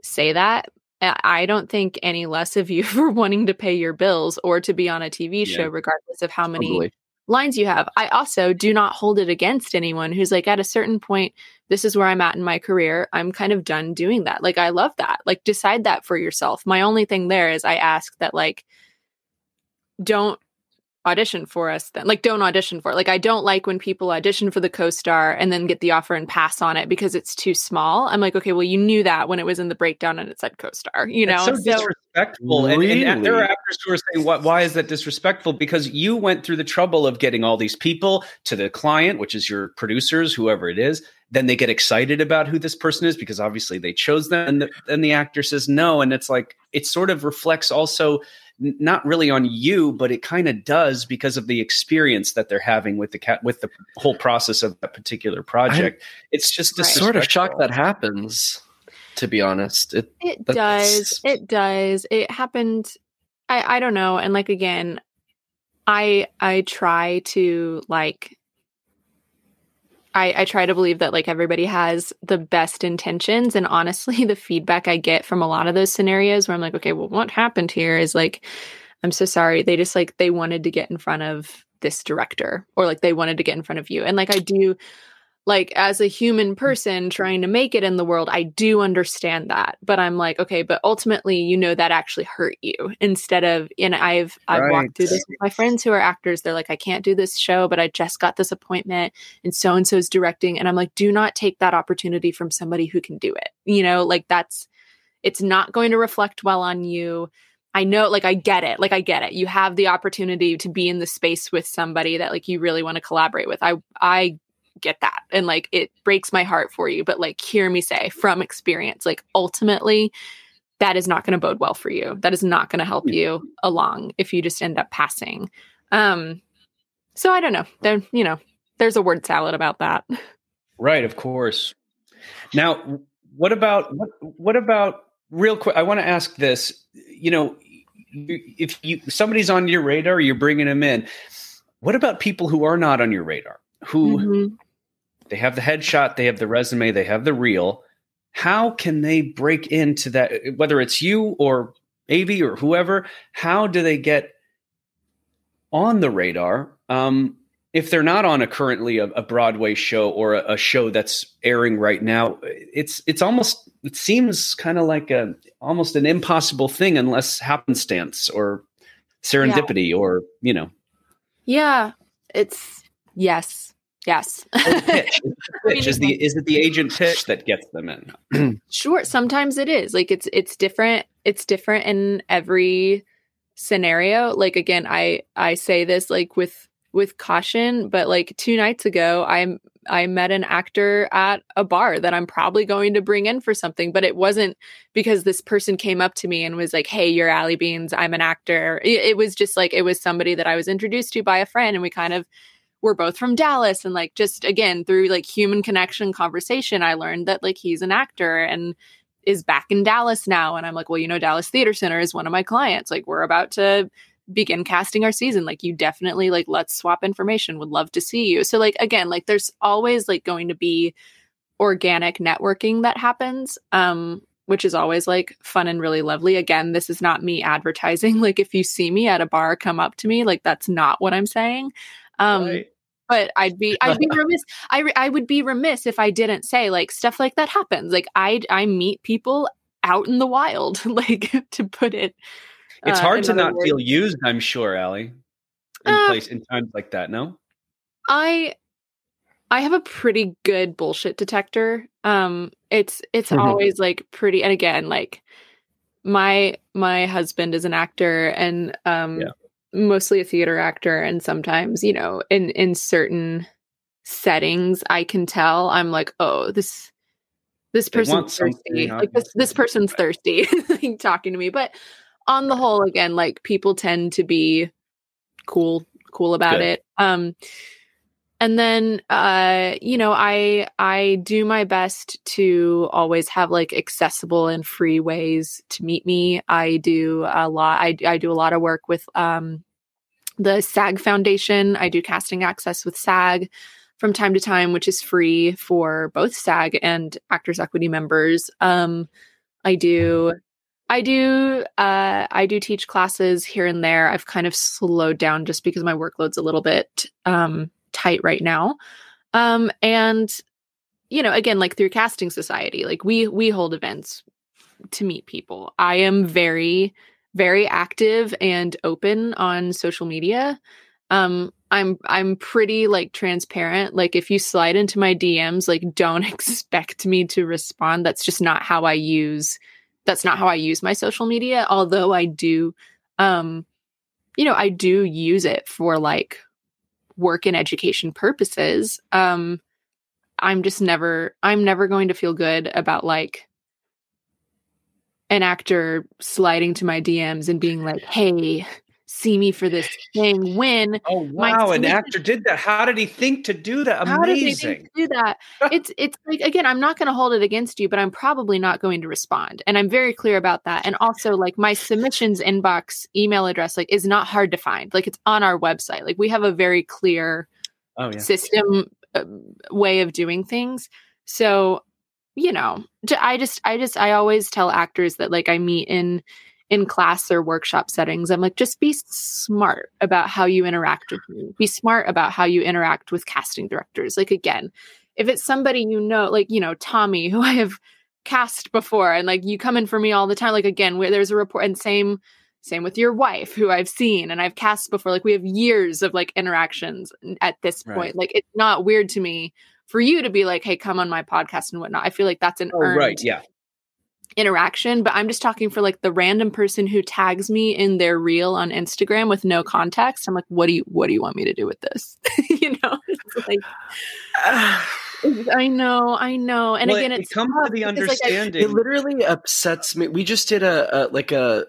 say that. I don't think any less of you [LAUGHS] for wanting to pay your bills or to be on a TV show yeah. regardless of how many totally lines you have. I also do not hold it against anyone who's like, at a certain point, this is where I'm at in my career. I'm kind of done doing that. Like, I love that. Like, decide that for yourself. My only thing there is I ask that, like, don't audition for us then like don't audition for it. Like i don't like when people audition for the co-star and then get the offer and pass on it because it's too small. I'm like okay well you knew that when it was in the breakdown and it said co-star you know? so, so disrespectful. Really? and, and, there are actors who are saying what why is that disrespectful? Because you went through the trouble of getting all these people to the client which is your producers whoever it is. Then they get excited about who this person is because obviously they chose them. And the, and the actor says no. And it's like it sort of reflects also not really on you, but it kind of does because of the experience that they're having with the cat with the whole process of that particular project. I, it's just a sort of shock that happens. To be honest, it it does. It does. It happened. I I don't know. And like again, I I try to like I, I try to believe that like everybody has the best intentions. And honestly, [LAUGHS] the feedback I get from a lot of those scenarios where I'm like, okay, well, what happened here is like, I'm so sorry. They just like, they wanted to get in front of this director or like they wanted to get in front of you. And like, I do like as a human mm. person trying to make it in the world i do understand that but i'm like okay but ultimately you know that actually hurt you instead of and i've i've right. walked through this with my friends who are actors they're like i can't do this show but i just got this appointment and so and so's directing and i'm like do not take that opportunity from somebody who can do it you know like that's it's not going to reflect well on you I know, like, I get it. Like, I get it. You have the opportunity to be in the space with somebody that, like, you really want to collaborate with. I, I get that. And like it breaks my heart for you but like hear me say from experience like ultimately that is not going to bode well for you. That is not going to help you along if you just end up passing. Um so i don't know. There you know there's a word salad about that. Right of course. Now what about what, what about real quick i want to ask this you know if you somebody's on your radar you're bringing them in. What about people who are not on your radar who mm-hmm. They have the headshot, they have the resume, they have the reel. How can they break into that? Whether it's you or Avi or whoever, how do they get on the radar? Um, if they're not on a currently a, a Broadway show or a, a, show that's airing right now, it's it's almost it seems kind of like a almost an impossible thing unless happenstance or serendipity yeah. or you know. Yeah, it's yes. Yes. [LAUGHS] pitch. pitch. is the is it the agent pitch that gets them in? [CLEARS THROAT] sure. Sometimes it is. Like it's it's different. It's different in every scenario. Like again, I I say this like with with caution, but like two nights ago, I I met an actor at a bar that I'm probably going to bring in for something, but it wasn't because this person came up to me and was like, "Hey, you're Ally Beans. I'm an actor." It, it was just like it was somebody that I was introduced to by a friend, and we kind of we're both from Dallas and like just again through like human connection conversation I learned that like he's an actor and is back in Dallas now and I'm like well you know Dallas Theater Center is one of my clients like we're about to begin casting our season like you definitely like let's swap information would love to see you so like again like there's always like going to be organic networking that happens um which is always like fun and really lovely. Again, this is not me advertising. [LAUGHS] Like if you see me at a bar, come up to me. Like that's not what I'm saying. Um, right. But I'd be I'd be [LAUGHS] remiss I I would be remiss if I didn't say like stuff like that happens. Like I I meet people out in the wild, [LAUGHS] like to put it. It's uh, hard to not words. feel used. I'm sure, Ally. In uh, place in times like that, no. I I have a pretty good bullshit detector. Um, it's it's mm-hmm. always like pretty, and again, like my my husband is an actor, and um, yeah mostly a theater actor and sometimes you know in in certain settings i can tell i'm like oh this this person's thirsty. like this this person's thirsty [LAUGHS] like, talking to me. But on the whole again like people tend to be cool cool about Good. it. Um and then uh you know i i do my best to always have like accessible and free ways to meet me. I do a lot i, I do a lot of work with um the sag foundation. I do casting access with sag from time to time which is free for both sag and actors equity members. Um i do I do uh I do teach classes here and there. I've kind of slowed down just because my workload's a little bit um tight right now. Um and you know, again like through casting society, like we we hold events to meet people. I am very very active and open on social media. Um I'm I'm pretty like transparent. Like if you slide into my DMs, like don't [LAUGHS] expect me to respond. That's just not how I use that's not how I use my social media, although I do um you know, I do use it for like work and education purposes. Um I'm just never I'm never going to feel good about like an actor sliding to my DMs and being like, "Hey, see me for this thing." When Oh wow, an actor did that. How did he think to do that? how did Amazing. think to do that? [LAUGHS] It's it's like again, I'm not going to hold it against you, but I'm probably not going to respond, and I'm very clear about that. And also, like my submissions inbox email address, like is not hard to find. Like it's on our website. Like we have a very clear Oh yeah. system uh, way of doing things. So, you know, i just, I just, I always tell actors that like I meet in in class or workshop settings. I'm like, just be smart about how you interact with me. Be smart about how you interact with casting directors. Like again, if it's somebody you know, like you know Tommy, [LAUGHS] who I have cast before, and like you come in for me all the time. Like again, where there's a report, and same same with your wife who i've seen and i've cast before like we have years of like interactions at this point Right. like it's not weird to me for you to be like hey come on my podcast and whatnot i feel like that's an Oh earned right, yeah. Interaction but i'm just talking for like the random person who tags me in their reel on instagram with no context i'm like what do you what do you want me to do with this [LAUGHS] you know It's like [SIGHS] i know i know and Well, again it it's comes to the because, like, I- understanding. It literally upsets me. We just did a, a like a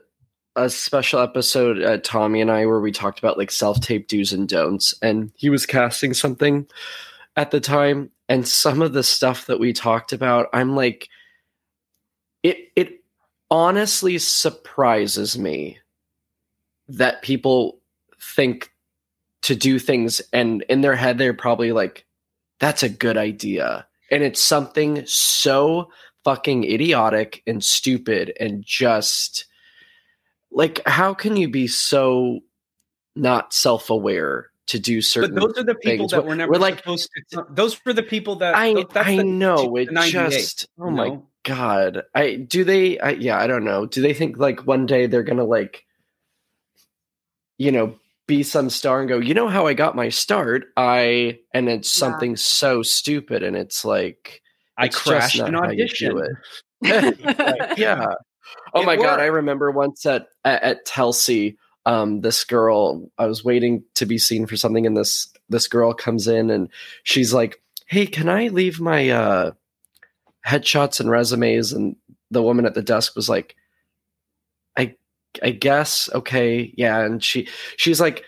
a special episode, uh, Tommy and I, where we talked about like self tape do's and don'ts, and he was casting something at the time, and some of the stuff that we talked about, I'm like, it it honestly surprises me that people think to do things, and in their head they're probably like, that's a good idea, and it's something so fucking idiotic and stupid and just like how can you be so not self-aware to do certain but those are the people things. that We're- never we're like- supposed to. Those were the people that. I that's I the- know it just oh my? God I do they I, yeah I don't know do they think like one day they're gonna like you know be some star and go you know how I got my start I and it's Yeah. something so stupid and it's like I it's just crashed not an how you audition. do it. [LAUGHS] [LAUGHS] yeah. Oh It my god, I remember once at at, at Telsey, um, this girl, I was waiting to be seen for something, and this this girl comes in and she's like, Hey, can I leave my uh headshots and resumes? And the woman at the desk was like, I I guess, okay, yeah. And she she's like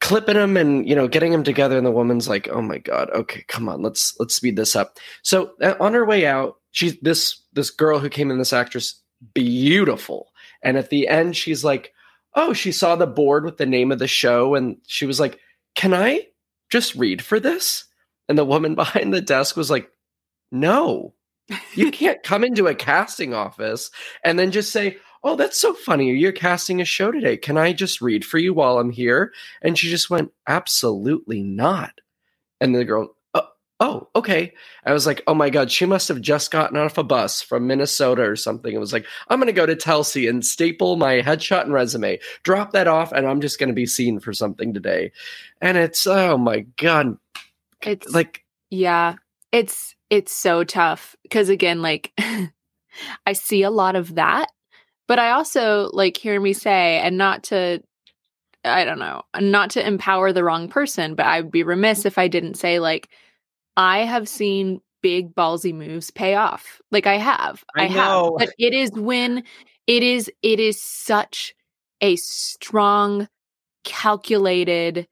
clipping them and you know getting them together and the woman's like oh my god okay come on let's let's speed this up so uh, on her way out she's this this girl who came in this actress beautiful and at the end she's like oh she saw the board with the name of the show and she was like can i just read for this and the woman [LAUGHS] behind the desk was like no you can't come into a casting office and then just say oh that's so funny. You're casting a show today. Can i just read for you while i'm here? And she just went absolutely not. And the girl oh, oh okay. I was like oh my god she must have just gotten off a bus from minnesota or something. It was like i'm going to go to telsey and staple my headshot and resume. Drop that off and i'm just going to be seen for something today. And it's oh my god it's like Yeah, it's it's so tough because again, like [LAUGHS] I see a lot of that, but I also like hear me say, and not to, I don't know, not to empower the wrong person, but I'd be remiss if I didn't say like I have seen big ballsy moves pay off. Like I have, I have, know. but it is when it is it is such a strong, calculated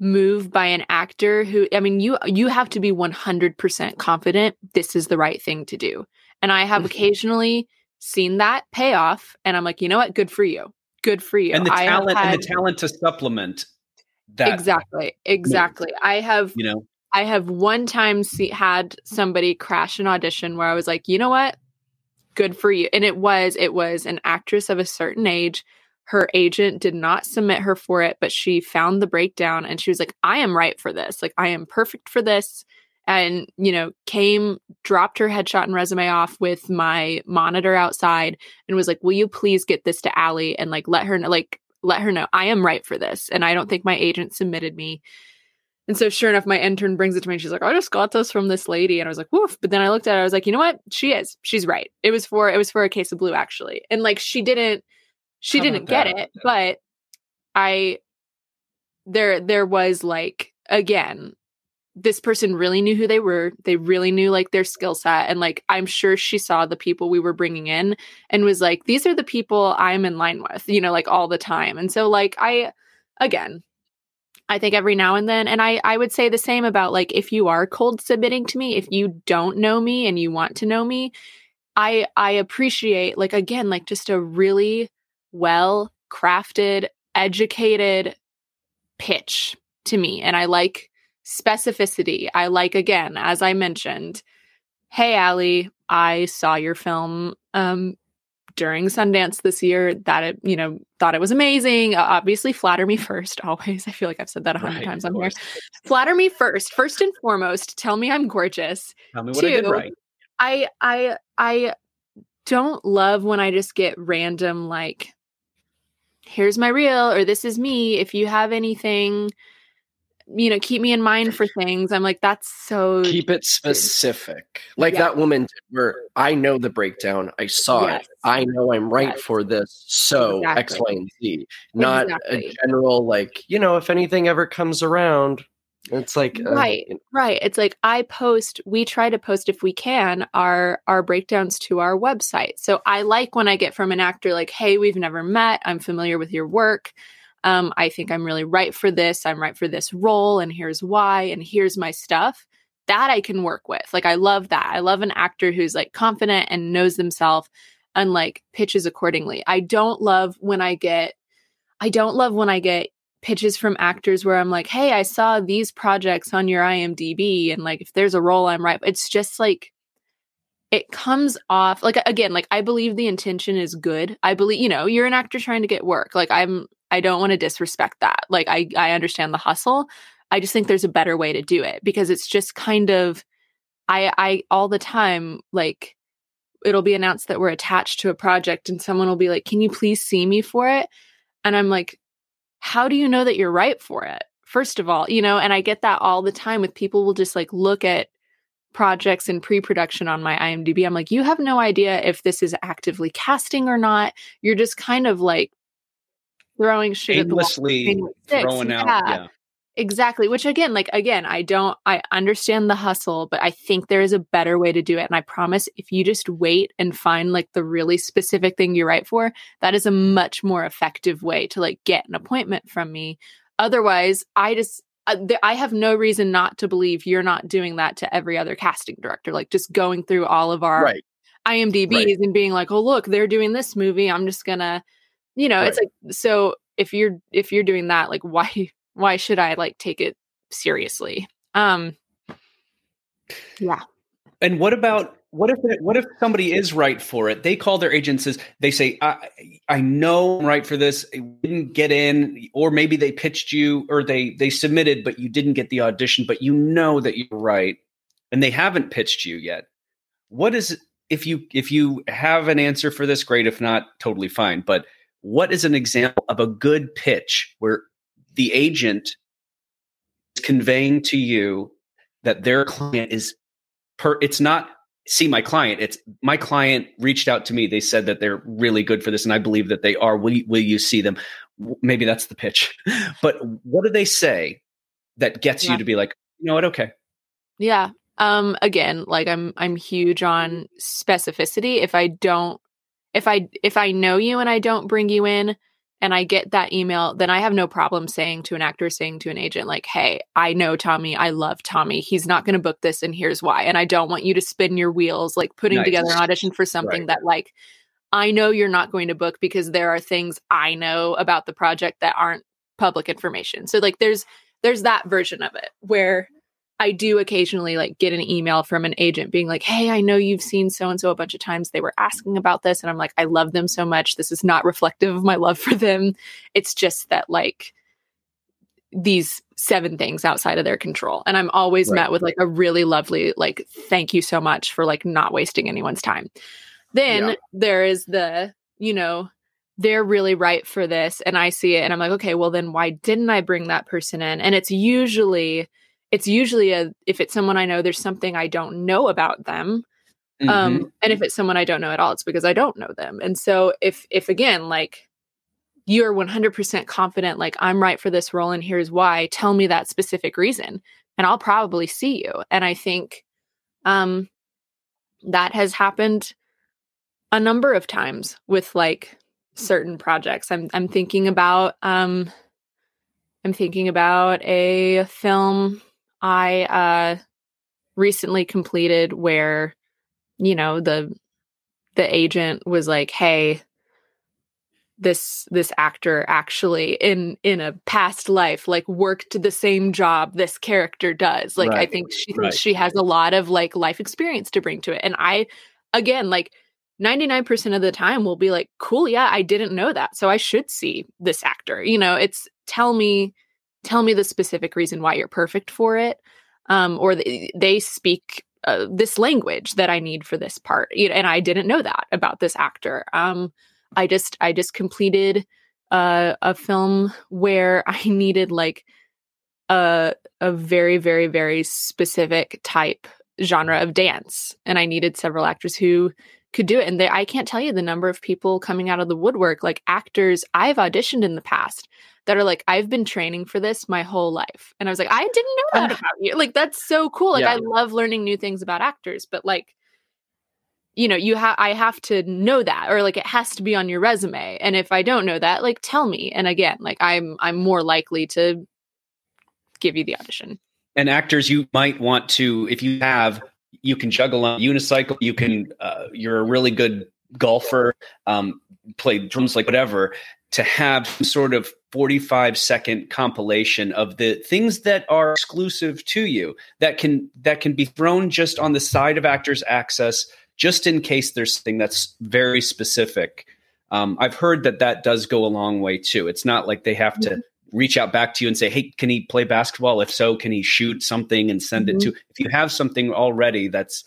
move by an actor who I mean you you have to be 100% confident this is the right thing to do. And I have Mhm. occasionally seen that pay off and I'm like, "You know what? Good for you. Good for you." and the I talent had- and the talent to supplement that exactly. Exactly. I have you know I have one time see, had somebody crash an audition where I was like, you know what? Good for you. And it was, it was an actress of a certain age. Her agent did not submit her for it, but she found the breakdown and she was like, I am right for this. Like, I am perfect for this. And, you know, came, dropped her headshot and resume off with my monitor outside and was like, Will you please get this to Ally and like let her know, like, let her know I am right for this. And I don't think my agent submitted me. And so, sure enough, my intern brings it to me. And she's like, "I just got this from this lady," and I was like, "Woof!" But then I looked at it. I was like, "You know what? She is. She's right. It was for it was for a case of blue, actually." And like, she didn't she How didn't get it, but I there there was like again, this person really knew who they were. They really knew like their skill set, and like I'm sure she saw the people we were bringing in and was like, "These are the people I'm in line with," you know, like all the time. And so, like, I again I think every now and then. And I, I would say the same about like if you are cold submitting to me, if you don't know me and you want to know me, I I appreciate like again, like just a really well crafted, educated pitch to me. And I like specificity. I like again, as I mentioned, hey Ally, I saw your film um during Sundance this year that it, you know, thought it was amazing. Uh, obviously, flatter me [LAUGHS] first, always. I feel like I've said that a hundred Right, times on here. Flatter me first, first and foremost. Tell me I'm gorgeous. Tell me what I did right. I, I, I don't love when I just get random like, here's my reel or this is me. If you have anything, you know, keep me in mind for things. I'm like, that's so Keep it specific. Like Yeah. that woman where I know the breakdown. I saw Yes. it. I know I'm right Yes. for this. So X, Exactly. Y, and Z. Not Exactly. a general, like, you know, if anything ever comes around, it's like, uh, Right. Right. It's like I post, we try to post if we can our our breakdowns to our website. So I like when I get from an actor like, "Hey, we've never met. I'm familiar with your work. Um, I think I'm really right for this. I'm right for this role and here's why and here's my stuff." That I can work with. Like I love that. I love an actor who's like confident and knows themselves and like pitches accordingly. I don't love when I get I don't love when I get pitches from actors where I'm like, hey, I saw these projects on your IMDb, and like if there's a role I'm right. It's just like it comes off like again, like I believe the intention is good. I believe, you know, you're an actor trying to get work. Like I'm I don't want to disrespect that. Like I I understand the hustle. I just think there's a better way to do it because it's just kind of I I all the time like it'll be announced that we're attached to a project and someone will be like, "Can you please see me for it?" And I'm like, how do you know that you're right for it? First of all, you know, and I get that all the time with people will just like look at projects in pre-production on my IMDb. I'm like, you have no idea if this is actively casting or not. You're just kind of like throwing shit at the wall, Aimlessly seeing what sticks. throwing out. Yeah. Yeah. Exactly. Which again, like again, I don't I understand the hustle, but I think there is a better way to do it. And I promise if you just wait and find like the really specific thing you write for, that is a much more effective way to like get an appointment from me. Otherwise, I just uh, I have no reason not to believe you're not doing that to every other casting director. Like just going through all of our right. IMDb's Right. and being like, "Oh, look, they're doing this movie. I'm just gonna," you know, it's like so. If you're if you're doing that, like, [LAUGHS] why why should I like take it seriously? Um, yeah, And what about what if it, what if somebody is right for it? They call their agents. Says they say, "I I know I'm right for this. I didn't get in, or maybe they pitched you, or they they submitted, but you didn't get the audition, but you know that you're right, and they haven't pitched you yet. What is if you if you have an answer for this? Great. If not, totally fine. But what is an example of a good pitch where the agent is conveying to you that their client is per it's not see my client it's my client reached out to me they said that they're really good for this and i believe that they are will, you- will you see them maybe that's the pitch [LAUGHS] but what do they say that gets Yeah. you to be like you know what okay yeah. Um, again, like I'm I'm huge on specificity. If I don't, if I if I know you and I don't bring you in, and I get that email, then I have no problem saying to an actor, saying to an agent, like, hey, I know Tommy. I love Tommy. He's not going to book this, and here's why. And I don't want you to spin your wheels, like putting nice. together an audition for something right. that, like, I know you're not going to book because there are things I know about the project that aren't public information. So, like, there's there's that version of it where I do occasionally like get an email from an agent being like, "Hey, I know you've seen so and so a bunch of times. They were asking about this." And I'm like, "I love them so much. This is not reflective of my love for them. It's just that like these seven things outside of their control." And I'm always right. met with like a really lovely like, "Thank you so much for like not wasting anyone's time." Then yeah. there is the, you know, they're really right for this and I see it and I'm like, "Okay, well then why didn't I bring that person in?" And it's usually it's usually a if it's someone I know, there's something I don't know about them. Um, mm-hmm. Um, and if it's someone I don't know at all, it's because I don't know them. And so if if again, like you're 100% confident, like I'm right for this role, and here's why. Tell me that specific reason, and I'll probably see you. And I think um, that has happened a number of times with like certain projects. I'm I'm thinking about um, I'm thinking about a film I uh, recently completed where, you know, the the agent was like, "Hey, this this actor actually in in a past life like worked the same job this character does like right. i think she right. she has a lot of like life experience to bring to it and i again like 99% of the time will be like cool yeah i didn't know that so i should see this actor you know it's tell me tell me the specific reason why you're perfect for it um, or they, they speak uh, this language that i need for this part you know, and i didn't know that about this actor. Um, i just i just completed uh, a film where [LAUGHS] i needed like a a very very very specific type genre of dance and i needed several actors who could do it and they, i can't tell you the number of people coming out of the woodwork like actors i've auditioned in the past that are like, I've been training for this my whole life. And I was like, I didn't know that [LAUGHS] about you. Like, that's so cool. Like, yeah. I love learning new things about actors, but like, you know, you have, I have to know that, or like it has to be on your resume. And if I don't know that, like, tell me. And again, like, I'm, I'm more likely to give you the audition. And actors, you might want to, if you have, you can juggle on unicycle, you can, uh, you're a really good golfer, um, play drums, like whatever to have some sort of 45 second compilation of the things that are exclusive to you that can that can be thrown just on the side of actors access just in case there's something that's very specific. Um, i've heard that that does go a long way too. It's not like they have to reach out back to you and say hey can he play basketball? If so can he shoot something and send mm-hmm. it to if you have something already that's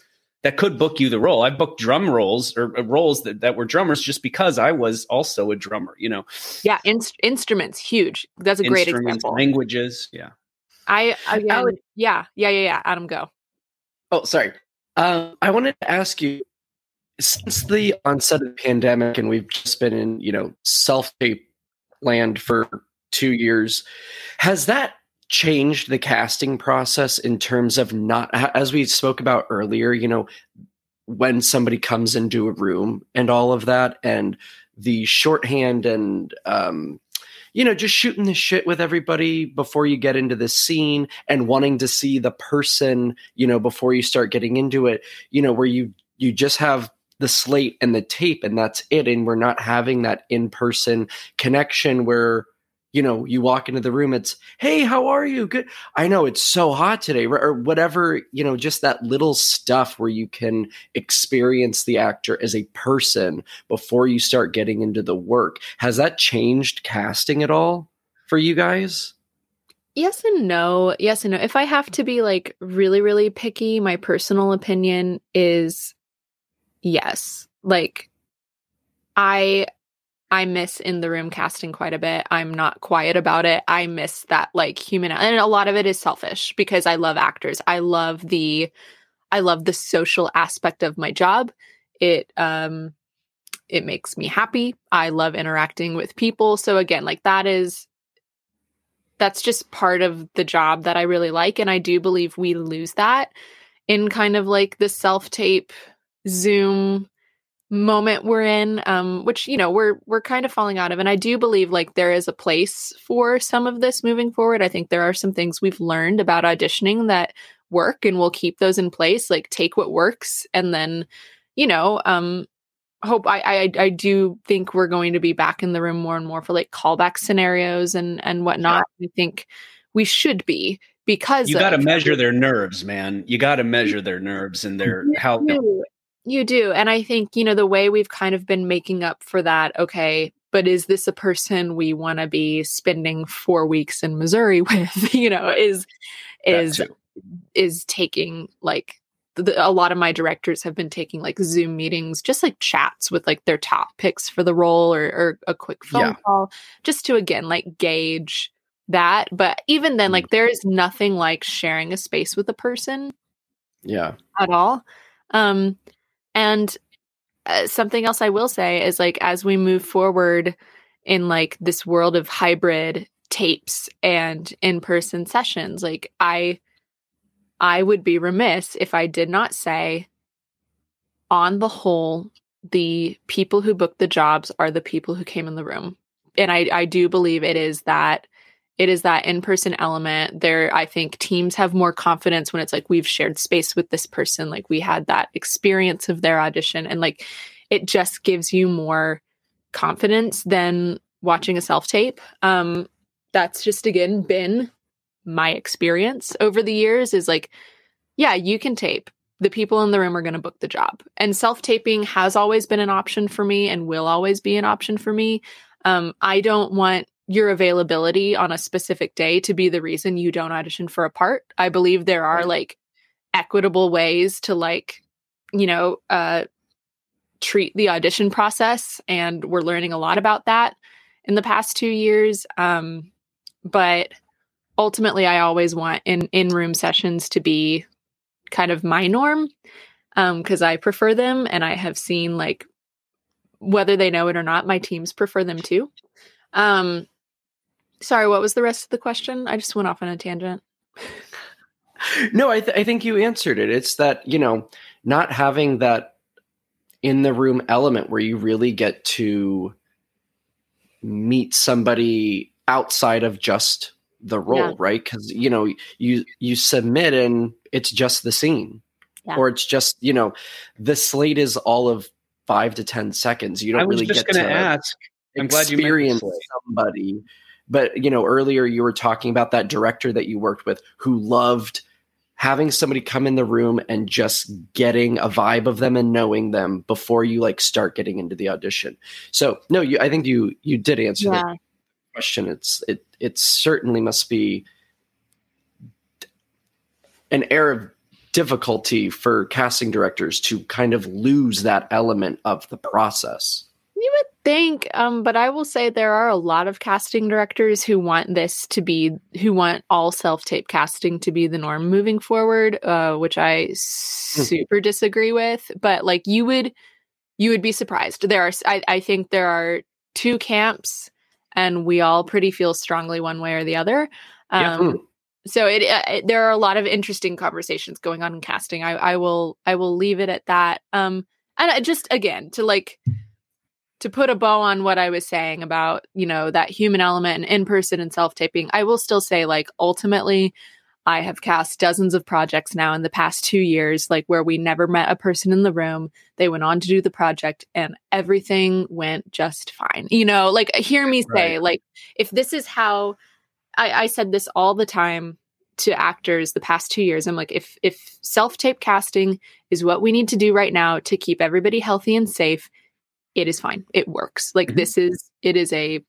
that could book you the role. I booked drum roles or uh, roles that, that were drummers just because I was also a drummer, you know? Yeah. In- instruments, huge. That's a great example. Languages. Yeah. I, again, would, yeah, yeah, yeah, yeah. Adam, go. Oh, sorry. Uh, I wanted to ask you since the onset of the pandemic, and we've just been in, you know, self tape land for two years, has that changed the casting process in terms of not as we spoke about earlier you know when somebody comes into a room and all of that and the shorthand and um you know just shooting the shit with everybody before you get into the scene and wanting to see the person you know before you start getting into it you know where you you just have the slate and the tape and that's it. And we're not having that in-person connection where you know, you walk into the room, it's, hey, how are you? Good. I know it's so hot today, or whatever, you know, just that little stuff where you can experience the actor as a person before you start getting into the work. Has that changed casting at all for you guys? Yes and no. Yes and no. If I have to be like really, really picky, my personal opinion is yes. Like, I I miss in the room casting quite a bit. I'm not quiet about it. I miss that like human and a lot of it is selfish because I love actors. I love the I love the social aspect of my job. It um it makes me happy. I love interacting with people. So again, like that is that's just part of the job that I really like and I do believe we lose that in kind of like the self-tape Zoom moment we're in um which you know we're we're kind of falling out of. And i do believe like there is a place for some of this moving forward. I think there are some things we've learned about auditioning that work and we'll keep those in place like take what works and then you know um hope I, I i do think we're going to be back in the room more and more for like callback scenarios and and whatnot. Yeah. i think we should be because you got to measure their nerves man. You got to measure their nerves and their how you do. And I think, you know, the way we've kind of been making up for that, okay, but is this a person we want to be spending 4 weeks in Missouri [LAUGHS] with, you know, is is is taking like the, a lot of my directors have been taking like Zoom meetings, just like chats with like their top picks for the role or, or a quick phone yeah. call, just to again like gauge that. But even then, like mm. there is nothing like sharing a space with a person. Yeah. At all. Um, and uh, something else I will say is like as we move forward in like this world of hybrid tapes and in-person sessions, like I I would be remiss if I did not say on the whole the people who book the jobs are the people who came in the room. And I I do believe it is that it is that in-person element. There i think teams have more confidence when it's like we've shared space with this person like we had that experience of their audition and like it just gives you more confidence than watching a self-tape. Um that's just again been my experience over the years is like yeah you can tape. The people in the room are going to book the job. And self-taping has always been an option for me and will always be an option for me. Um, i don't want your availability on a specific day to be the reason you don't audition for a part. I believe there are like equitable ways to like, you know, uh treat the audition process and we're learning a lot about that in the past 2 years. Um but ultimately I always want in in-room sessions to be kind of my norm um cuz I prefer them and I have seen like whether they know it or not my teams prefer them too. Um Sorry, what was the rest of the question? I just went off on a tangent. no, I, th- I think you answered it. It's that, you know, not having that in the room element where you really get to meet somebody outside of just the role, yeah. right? Because you know you you submit and it's just the scene, yeah. or it's just you know the slate is all of five to ten seconds. You don't really get to ask. I'm glad you experience somebody but you know, earlier you were talking about that director that you worked with who loved having somebody come in the room and just getting a vibe of them and knowing them before you like start getting into the audition. So no, you I think you you did answer yeah. the question. It's it it certainly must be an air of difficulty for casting directors to kind of lose that element of the process. You would think, um, but I will say there are a lot of casting directors who want this to be, who want all self tape casting to be the norm moving forward, uh, which I hmm. super disagree with. But like you would, you would be surprised. There are, I, I think there are two camps, and we all pretty feel strongly one way or the other. Um, yeah. Hmm. So it, uh, there are a lot of interesting conversations going on in casting. I, I will, I will leave it at that. Um, and I just again to like to put a bow on what I was saying about, you know, that human element and in person and self taping, I will still say, like, ultimately, I have cast dozens of projects now in the past two years, like where we never met a person in the room. They went on to do the project and everything went just fine. You know, like, hear me say, right. like, if this is how I, I said this all the time to actors the past two years, I'm like, if if self tape casting is what we need to do right now to keep everybody healthy and safe, it is fine. It works. Like mm-hmm. this is it is a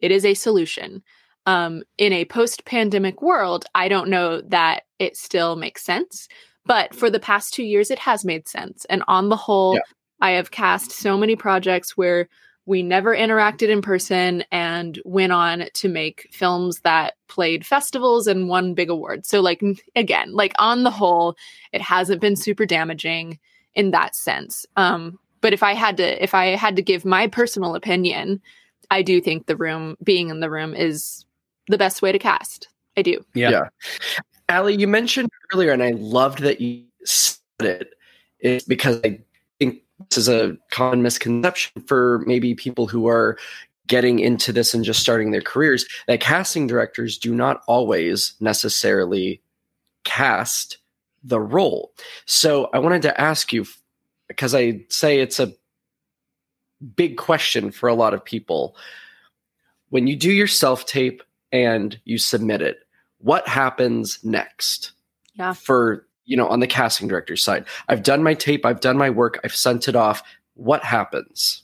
it is a solution. Um in a post-pandemic world, I don't know that it still makes sense, but for the past 2 years it has made sense. And on the whole, yeah. I have cast so many projects where we never interacted in person and went on to make films that played festivals and won big awards. So like again, like on the whole, it hasn't been super damaging in that sense. Um but if I had to, if I had to give my personal opinion, I do think the room, being in the room, is the best way to cast. I do. Yeah. yeah. Ally, you mentioned earlier, and I loved that you said it, is because I think this is a common misconception for maybe people who are getting into this and just starting their careers that casting directors do not always necessarily cast the role. So I wanted to ask you because I say it's a big question for a lot of people. When you do your self tape and you submit it, what happens next? Yeah. For, you know, on the casting director side, I've done my tape, I've done my work, I've sent it off. What happens?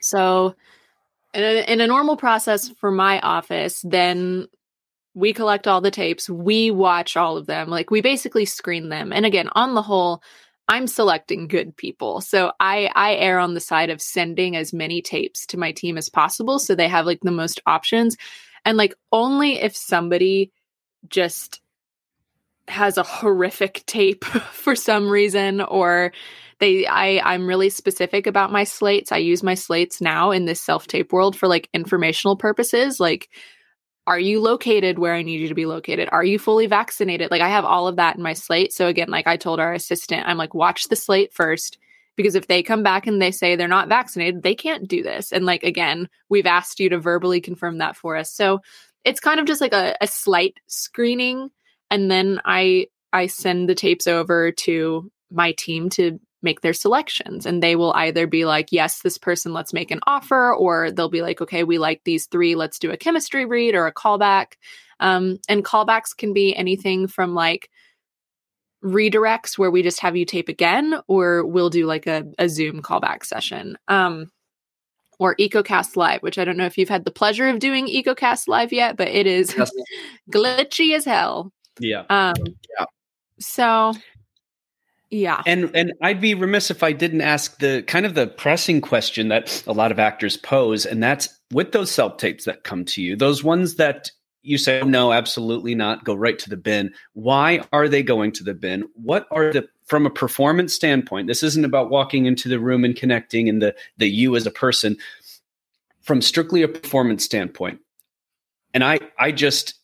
So, in a, in a normal process for my office, then we collect all the tapes, we watch all of them, like we basically screen them. And again, on the whole, I'm selecting good people. So I I err on the side of sending as many tapes to my team as possible so they have like the most options. And like only if somebody just has a horrific tape [LAUGHS] for some reason or they I I'm really specific about my slates. I use my slates now in this self-tape world for like informational purposes like are you located where I need you to be located? Are you fully vaccinated? Like I have all of that in my slate. So again, like I told our assistant, I'm like watch the slate first because if they come back and they say they're not vaccinated, they can't do this. And like again, we've asked you to verbally confirm that for us. So it's kind of just like a, a slight screening and then I I send the tapes over to my team to make their selections. And they will either be like yes this person let's make an offer or they'll be like okay we like these three let's do a chemistry read or a callback. Um, and callbacks can be anything from like redirects where we just have you tape again or we'll do like a, a zoom callback session. Um, or Eco Cast live which i don't know if you've had the pleasure of doing Eco Cast live yet but it is [LAUGHS] glitchy as hell. Yeah. Um, yeah. so yeah. And and I'd be remiss if I didn't ask the kind of the pressing question that a lot of actors pose and that's with those self tapes that come to you, those ones that you say oh, no, absolutely not, go right to the bin. Why are they going to the bin? What are the from a performance standpoint, this isn't about walking into the room and connecting and the the you as a person from strictly a performance standpoint. And I I just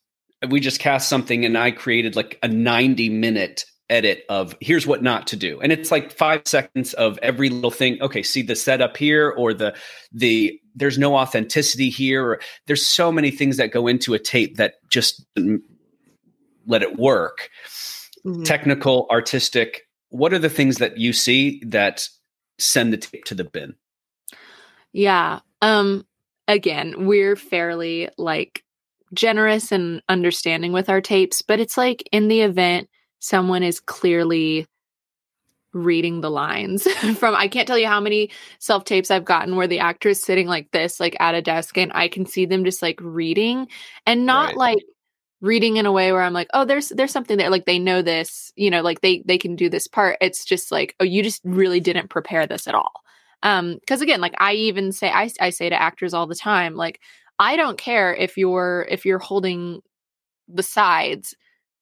we just cast something and I created like a 90 minute edit of here's what not to do. And it's like five seconds of every little thing. Okay see the setup here or the the there's no authenticity here. Or there's so many things that go into a tape that just let it work. Mm-hmm. technical artistic what are the things that you see that send the tape to the bin? Yeah um again we're fairly like generous and understanding with our tapes but it's like in the event someone is clearly reading the lines [LAUGHS] from I can't tell you how many self tapes I've gotten where the actor is sitting like this like at a desk and I can see them just like reading and not right. like reading in a way where I'm like oh there's there's something there like they know this you know like they they can do this part it's just like oh you just really didn't prepare this at all um cuz again like I even say I I say to actors all the time like I don't care if you're if you're holding the sides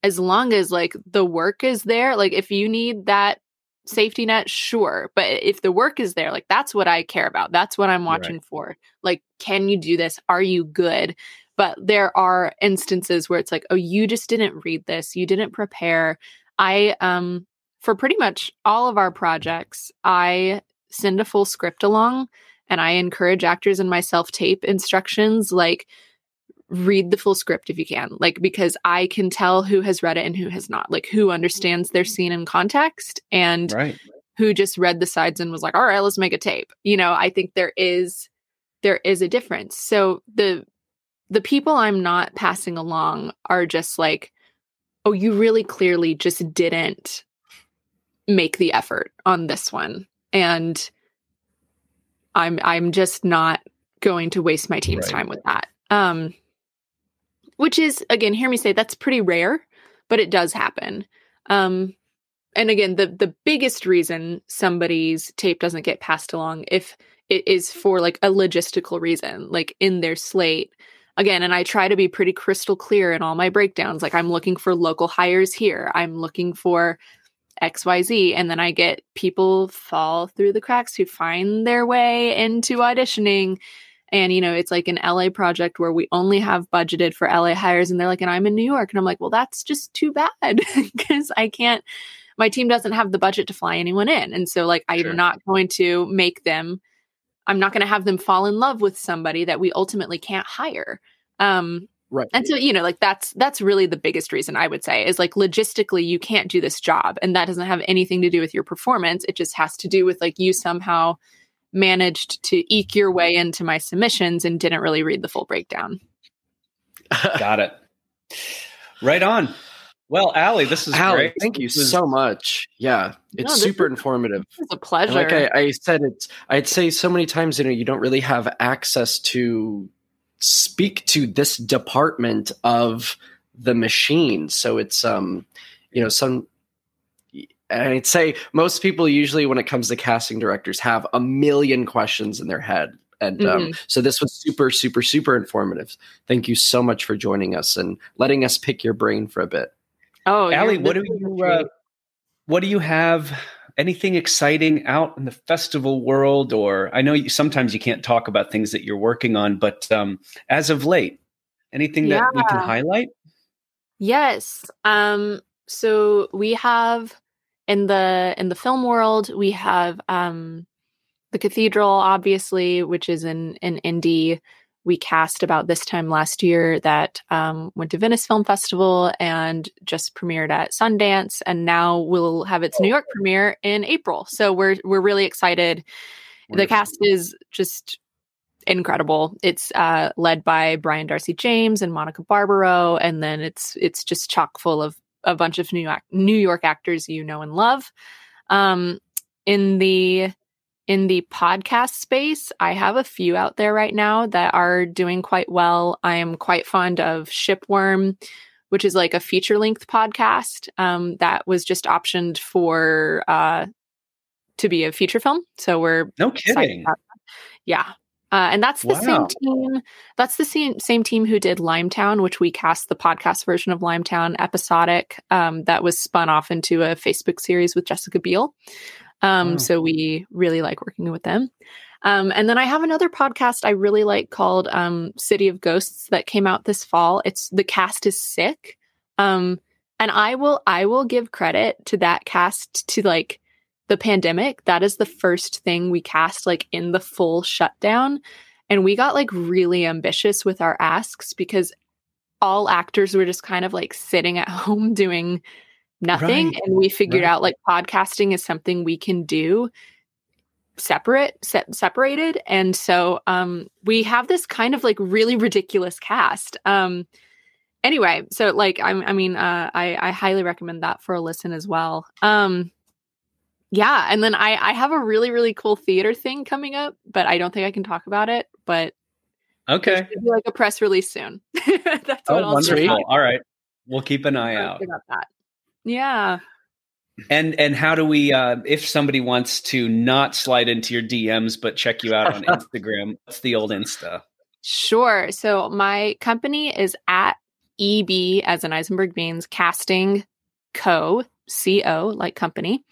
as long as like the work is there like if you need that safety net sure but if the work is there like that's what i care about that's what i'm watching right. for like can you do this? Are you good? But there are instances where it's like oh you just didn't read this you didn't prepare. I um for pretty much all of our projects i send a full script along and i encourage actors in my self tape instructions like read the full script if you can like because i can tell who has read it and who has not like who understands their scene in context and right. who just read the sides and was like all right let's make a tape you know i think there is there is a difference so the the people i'm not passing along are just like oh you really clearly just didn't make the effort on this one and i'm i'm just not going to waste my team's right. time with that um which is again hear me say that's pretty rare but it does happen. Um and again the the biggest reason somebody's tape doesn't get passed along if it is for like a logistical reason like in their slate again and i try to be pretty crystal clear in all my breakdowns like i'm looking for local hires here i'm looking for xyz and then i get people fall through the cracks who find their way into auditioning and, you know, it's like an LA project where we only have budgeted for LA hires. And they're like, and I'm in New York. And I'm like, well, that's just too bad [LAUGHS] because I can't, my team doesn't have the budget to fly anyone in. And so like I'm Sure. not going to make them I'm not going to have them fall in love with somebody that we ultimately can't hire. Um Right. and so you know like that's that's really the biggest reason I would say is like logistically you can't do this job and that doesn't have anything to do with your performance. It just has to do with like you somehow managed to eke your way into my submissions and didn't really read the full breakdown. [LAUGHS] Got it. Right on. Well, Ally, this is Ally, great. thank you This was- so much. Yeah, it's No, super is- informative. It was a And pleasure. like I, I said, it's I'd say so many times, you know, you don't really have access to speak to this department of the machine. So it's um, you know, some and I'd say most people usually when it comes to casting directors have a million questions in their head. And um, so this was super, super, super informative. Thank you so much for joining us and letting us pick your brain for a bit. oh, you're Ally, what do you uh, what do you have? Anything exciting out in the festival world? Or I know you, sometimes you can't talk about things that you're working on, but um, as of late, anything that we can highlight? Yes. Um so we have in the in the film world we have um the cathedral obviously which is in in indie we cast about this time last year that um, went to Venice Film Festival and just premiered at Sundance, and now will have its New York premiere in April. So we're we're really excited. The cast is just incredible. It's uh, led by Brian d'Arcy James and Monica Barbaro, and then it's it's just chock full of a bunch of New York New York actors you know and love. Um, in the in the podcast space, I have a few out there right now that are doing quite well. I am quite fond of Shipworm, which is like a feature length podcast um, that was just optioned for uh, to be a feature film. So we're No kidding. Yeah. Uh, and that's the Wow. same team. That's the same same team who did Limetown, which we cast the podcast version of Limetown episodic. Um, that was spun off into a Facebook series with Jessica Biel. Um, Wow. So we really like working with them. Um, and then I have another podcast I really like called um, City of Ghosts that came out this fall. It's the cast is sick. Um, and I will I will give credit to that cast to like the pandemic. That is the first thing we cast like in the full shutdown. And we got like really ambitious with our asks because all actors were just kind of like sitting at [LAUGHS] home doing nothing. Right. And we figured Right. out like podcasting is something we can do separate set separated and so um we have this kind of like really ridiculous cast um anyway so like i'm i mean uh i i highly recommend that for a listen as well um yeah and then i i have a really really cool theater thing coming up but i don't think i can talk about it but Okay. like a press release soon [LAUGHS] that's Oh, what i'll say wonderful. All right. We'll keep an eye out. about that yeah And and how do we uh if somebody wants to not slide into your DMs but check you out on [LAUGHS] Instagram, what's the old Insta? Sure. So my company is at EB as in Eisenberg Beans Casting Co. Co. like company.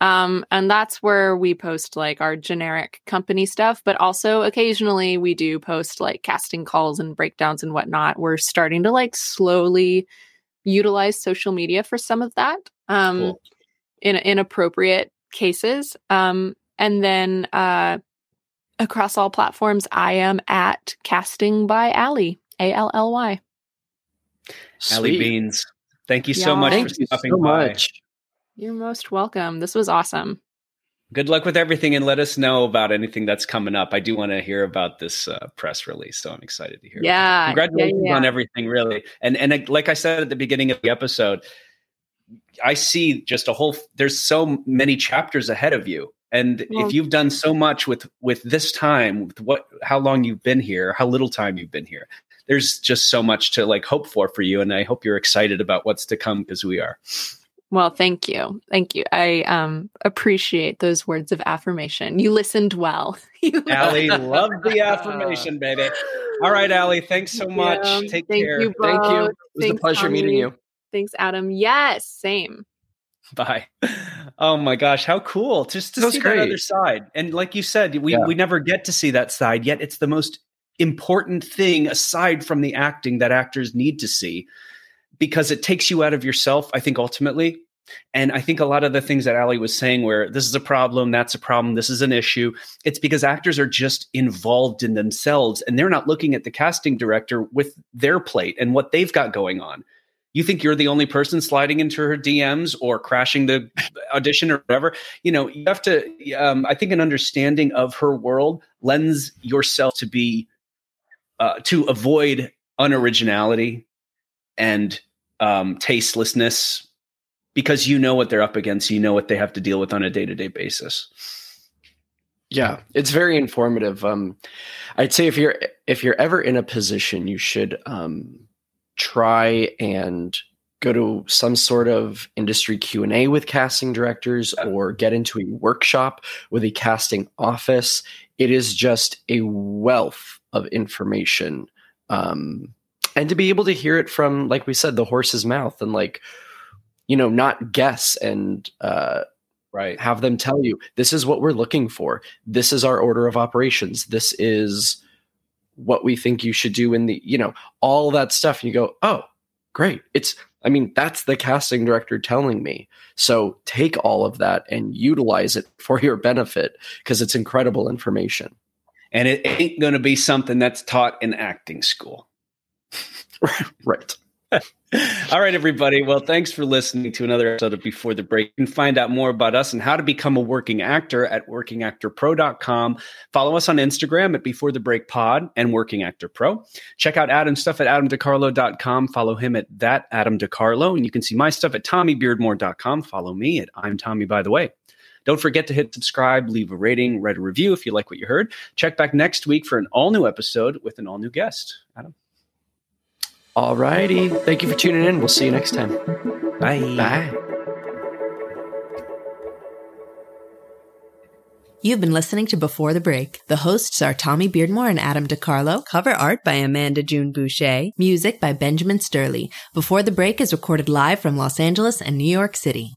Um, and that's where we post like our generic company stuff, but also occasionally we do post like casting calls and breakdowns and whatnot. We're starting to like slowly utilize social media for some of that. Um, Cool. in in appropriate cases. Um, and then uh, across all platforms, I am at casting by Ally A L L Y. Ally Beans. Thank you so Yeah. much Thank for stopping so by. much. You're most welcome. This was awesome. Good luck with everything and let us know about anything that's coming up. I do want to hear about this uh, press release, so I'm excited to hear. Yeah, Congratulations yeah, yeah. on everything, really. And and uh, like I said at the beginning of the episode, I see just a whole. There's so many chapters ahead of you, and Well- if you've done so much with with this time, with what, how long you've been here, how little time you've been here, there's just so much to like hope for for you. And I hope you're excited about what's to come because we are. Well, thank you. Thank you. I um appreciate those words of affirmation. You listened well. [LAUGHS] You Ally, love the affirmation, baby. All right, Ally, thanks so much. Yeah. Take Thank care. you Thank you. It was a Thanks, pleasure meeting you. Thanks, Adam. Yes, same. Bye. Oh my gosh, how cool! Just to That was see that other side, and like you said, we Yeah. we never get to see that side. Yet it's the most important thing aside from the acting that actors need to see, because it takes you out of yourself. I think ultimately, And I think a lot of the things that Ally was saying, where this is a problem, that's a problem, this is an issue, it's because actors are just involved in themselves and they're not looking at the casting director with their plate and what they've got going on. You think you're the only person sliding into her DMs or crashing the audition or whatever. You know, you have to, um, I think, an understanding of her world lends yourself to be, uh, to avoid unoriginality and um, tastelessness because you know what they're up against. You know what they have to deal with on a day to day basis. Yeah, it's very informative. Um, I'd say if you're if you're ever in a position, you should um, try and go to some sort of industry q&a with casting directors or get into a workshop with a casting office it is just a wealth of information um, and to be able to hear it from like we said the horse's mouth and like you know not guess and uh, right. have them tell you this is what we're looking for. This is our order of operations. This is what we think you should do in the you know all that stuff. And you go oh great. It's i mean that's the casting director telling me. So take all of that and utilize it [LAUGHS] for your benefit because it's incredible information. And it ain't going to be something that's taught in acting school. [LAUGHS] Right [LAUGHS] All right, everybody. Well, thanks for listening to another episode of Before the Break. You can find out more about us and how to become a working actor at workingactorpro.com. Follow us on Instagram at Before the Break Pod and Working Actor Pro. Check out Adam's stuff at adamdecarlo.com. Follow him at that Adam DeCarlo. And you can see my stuff at tommybeardmore.com. Follow me at I'm Tommy, by the way. Don't forget to hit subscribe, leave a rating, write a review if you like what you heard. Check back next week for an all new episode with an all new guest. Adam. All righty. Thank you for tuning in. We'll see you next time. Bye. Bye. You've been listening to Before the Break. The hosts are Tommy Beardmore and Adam DeCarlo. Cover art by Amanda June Boucher. Music by Benjamin Sturley. Before the Break is recorded live from Los Angeles and New York City.